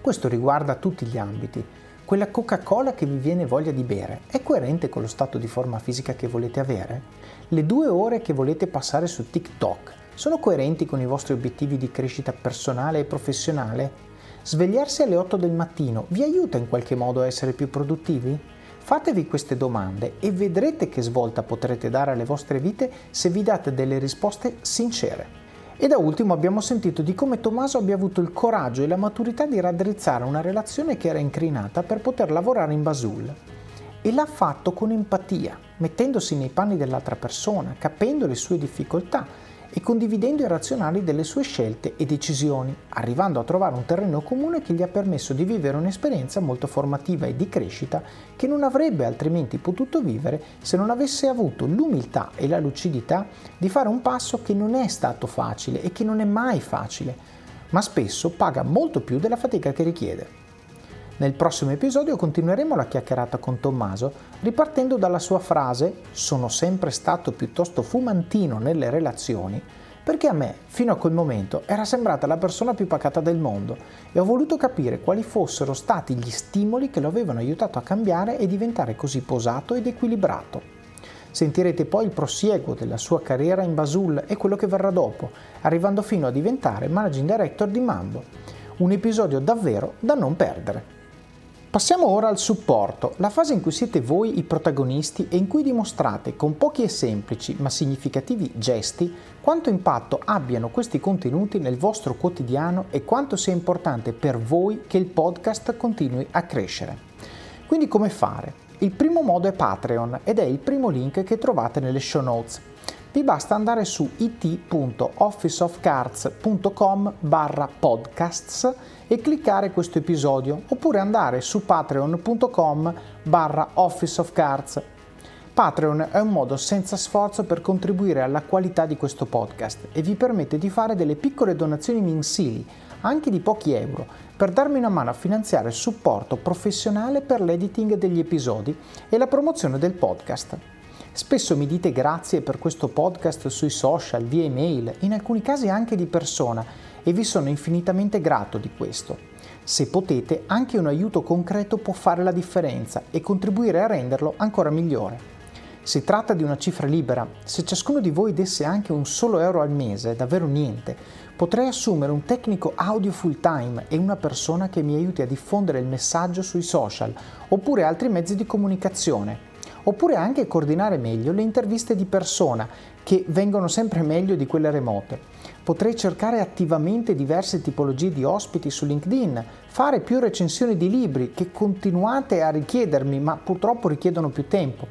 Questo riguarda tutti gli ambiti. Quella Coca-Cola che vi viene voglia di bere è coerente con lo stato di forma fisica che volete avere? Le due ore che volete passare su TikTok sono coerenti con i vostri obiettivi di crescita personale e professionale? Svegliarsi alle 8 del mattino vi aiuta in qualche modo a essere più produttivi? Fatevi queste domande e vedrete che svolta potrete dare alle vostre vite se vi date delle risposte sincere. E da ultimo abbiamo sentito di come Tommaso abbia avuto il coraggio e la maturità di raddrizzare una relazione che era incrinata per poter lavorare in Basul. E l'ha fatto con empatia, mettendosi nei panni dell'altra persona, capendo le sue difficoltà e condividendo i razionali delle sue scelte e decisioni, arrivando a trovare un terreno comune che gli ha permesso di vivere un'esperienza molto formativa e di crescita che non avrebbe altrimenti potuto vivere se non avesse avuto l'umiltà e la lucidità di fare un passo che non è stato facile e che non è mai facile, ma spesso paga molto più della fatica che richiede. Nel prossimo episodio continueremo la chiacchierata con Tommaso ripartendo dalla sua frase sono sempre stato piuttosto fumantino nelle relazioni perché a me, fino a quel momento, era sembrata la persona più pacata del mondo e ho voluto capire quali fossero stati gli stimoli che lo avevano aiutato a cambiare e diventare così posato ed equilibrato. Sentirete poi il prosieguo della sua carriera in Basul e quello che verrà dopo, arrivando fino a diventare Managing Director di Mambo. Un episodio davvero da non perdere. Passiamo ora al supporto, la fase in cui siete voi i protagonisti e in cui dimostrate con pochi e semplici ma significativi gesti quanto impatto abbiano questi contenuti nel vostro quotidiano e quanto sia importante per voi che il podcast continui a crescere. Quindi come fare? Il primo modo è Patreon ed è il primo link che trovate nelle show notes vi basta andare su it.officeofcards.com barra podcasts e cliccare questo episodio oppure andare su patreon.com barra officeofcards. Patreon è un modo senza sforzo per contribuire alla qualità di questo podcast e vi permette di fare delle piccole donazioni mensili, anche di pochi euro, per darmi una mano a finanziare il supporto professionale per l'editing degli episodi e la promozione del podcast. Spesso mi dite grazie per questo podcast sui social, via email, in alcuni casi anche di persona e vi sono infinitamente grato di questo. Se potete, anche un aiuto concreto può fare la differenza e contribuire a renderlo ancora migliore. Si tratta di una cifra libera, se ciascuno di voi desse anche un solo euro al mese, davvero niente, potrei assumere un tecnico audio full time e una persona che mi aiuti a diffondere il messaggio sui social oppure altri mezzi di comunicazione oppure anche coordinare meglio le interviste di persona, che vengono sempre meglio di quelle remote. Potrei cercare attivamente diverse tipologie di ospiti su LinkedIn, fare più recensioni di libri che continuate a richiedermi, ma purtroppo richiedono più tempo.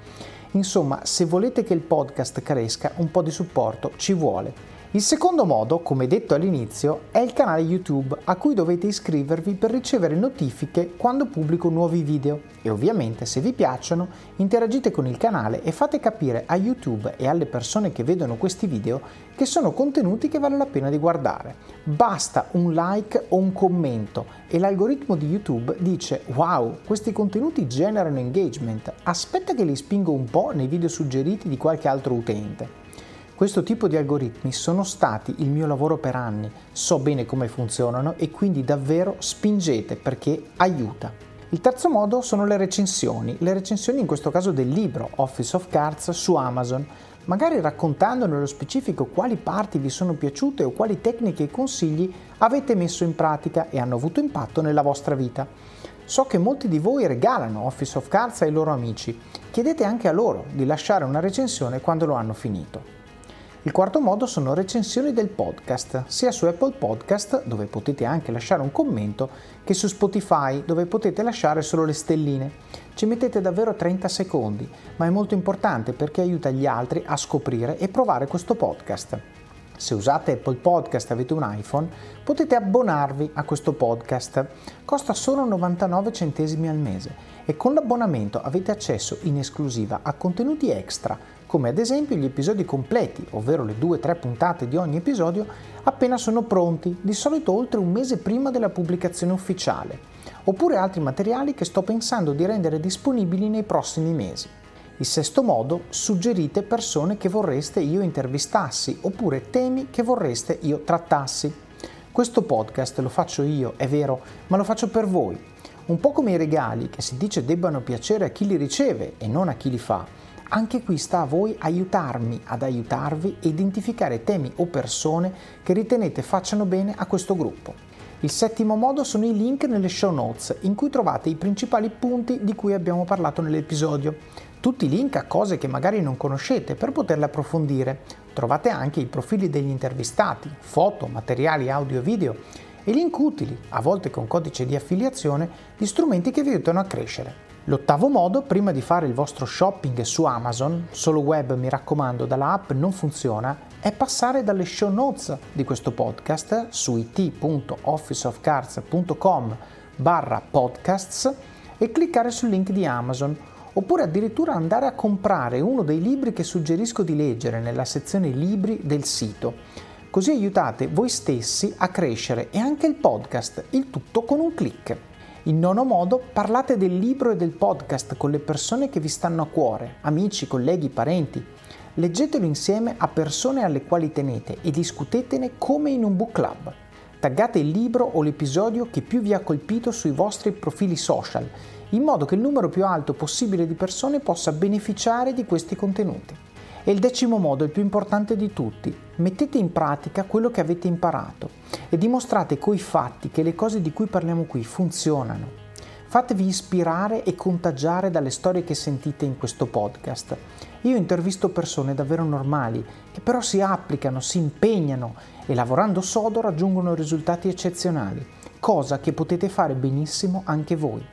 Insomma, se volete che il podcast cresca, un po' di supporto ci vuole. Il secondo modo, come detto all'inizio, è il canale YouTube a cui dovete iscrivervi per ricevere notifiche quando pubblico nuovi video e ovviamente se vi piacciono interagite con il canale e fate capire a YouTube e alle persone che vedono questi video che sono contenuti che vale la pena di guardare. Basta un like o un commento e l'algoritmo di YouTube dice wow, questi contenuti generano engagement, aspetta che li spingo un po' nei video suggeriti di qualche altro utente. Questo tipo di algoritmi sono stati il mio lavoro per anni, so bene come funzionano e quindi davvero spingete perché aiuta. Il terzo modo sono le recensioni, le recensioni in questo caso del libro Office of Cards su Amazon, magari raccontando nello specifico quali parti vi sono piaciute o quali tecniche e consigli avete messo in pratica e hanno avuto impatto nella vostra vita. So che molti di voi regalano Office of Cards ai loro amici, chiedete anche a loro di lasciare una recensione quando lo hanno finito. Il quarto modo sono recensioni del podcast, sia su Apple Podcast, dove potete anche lasciare un commento, che su Spotify, dove potete lasciare solo le stelline. Ci mettete davvero 30 secondi, ma è molto importante perché aiuta gli altri a scoprire e provare questo podcast. Se usate Apple Podcast e avete un iPhone, potete abbonarvi a questo podcast. Costa solo 99 centesimi al mese e con l'abbonamento avete accesso in esclusiva a contenuti extra come ad esempio gli episodi completi, ovvero le 2-3 puntate di ogni episodio, appena sono pronti, di solito oltre un mese prima della pubblicazione ufficiale, oppure altri materiali che sto pensando di rendere disponibili nei prossimi mesi. Il sesto modo, suggerite persone che vorreste io intervistassi oppure temi che vorreste io trattassi. Questo podcast lo faccio io, è vero, ma lo faccio per voi. Un po' come i regali che si dice debbano piacere a chi li riceve e non a chi li fa anche qui sta a voi aiutarmi ad aiutarvi e identificare temi o persone che ritenete facciano bene a questo gruppo. Il settimo modo sono i link nelle show notes, in cui trovate i principali punti di cui abbiamo parlato nell'episodio. Tutti i link a cose che magari non conoscete per poterle approfondire. Trovate anche i profili degli intervistati, foto, materiali audio e video e link utili, a volte con codice di affiliazione, di strumenti che vi aiutano a crescere. L'ottavo modo, prima di fare il vostro shopping su Amazon, solo web mi raccomando, dalla app non funziona, è passare dalle show notes di questo podcast su it.officeofcards.com barra podcasts e cliccare sul link di Amazon oppure addirittura andare a comprare uno dei libri che suggerisco di leggere nella sezione libri del sito. Così aiutate voi stessi a crescere e anche il podcast, il tutto con un clic. In nono modo, parlate del libro e del podcast con le persone che vi stanno a cuore, amici, colleghi, parenti. Leggetelo insieme a persone alle quali tenete e discutetene come in un book club. Taggate il libro o l'episodio che più vi ha colpito sui vostri profili social, in modo che il numero più alto possibile di persone possa beneficiare di questi contenuti. E il decimo modo, il più importante di tutti, mettete in pratica quello che avete imparato e dimostrate coi fatti che le cose di cui parliamo qui funzionano. Fatevi ispirare e contagiare dalle storie che sentite in questo podcast. Io intervisto persone davvero normali, che però si applicano, si impegnano e lavorando sodo raggiungono risultati eccezionali, cosa che potete fare benissimo anche voi.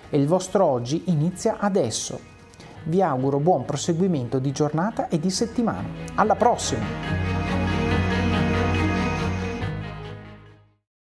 e il vostro oggi inizia adesso. Vi auguro buon proseguimento di giornata e di settimana. Alla prossima!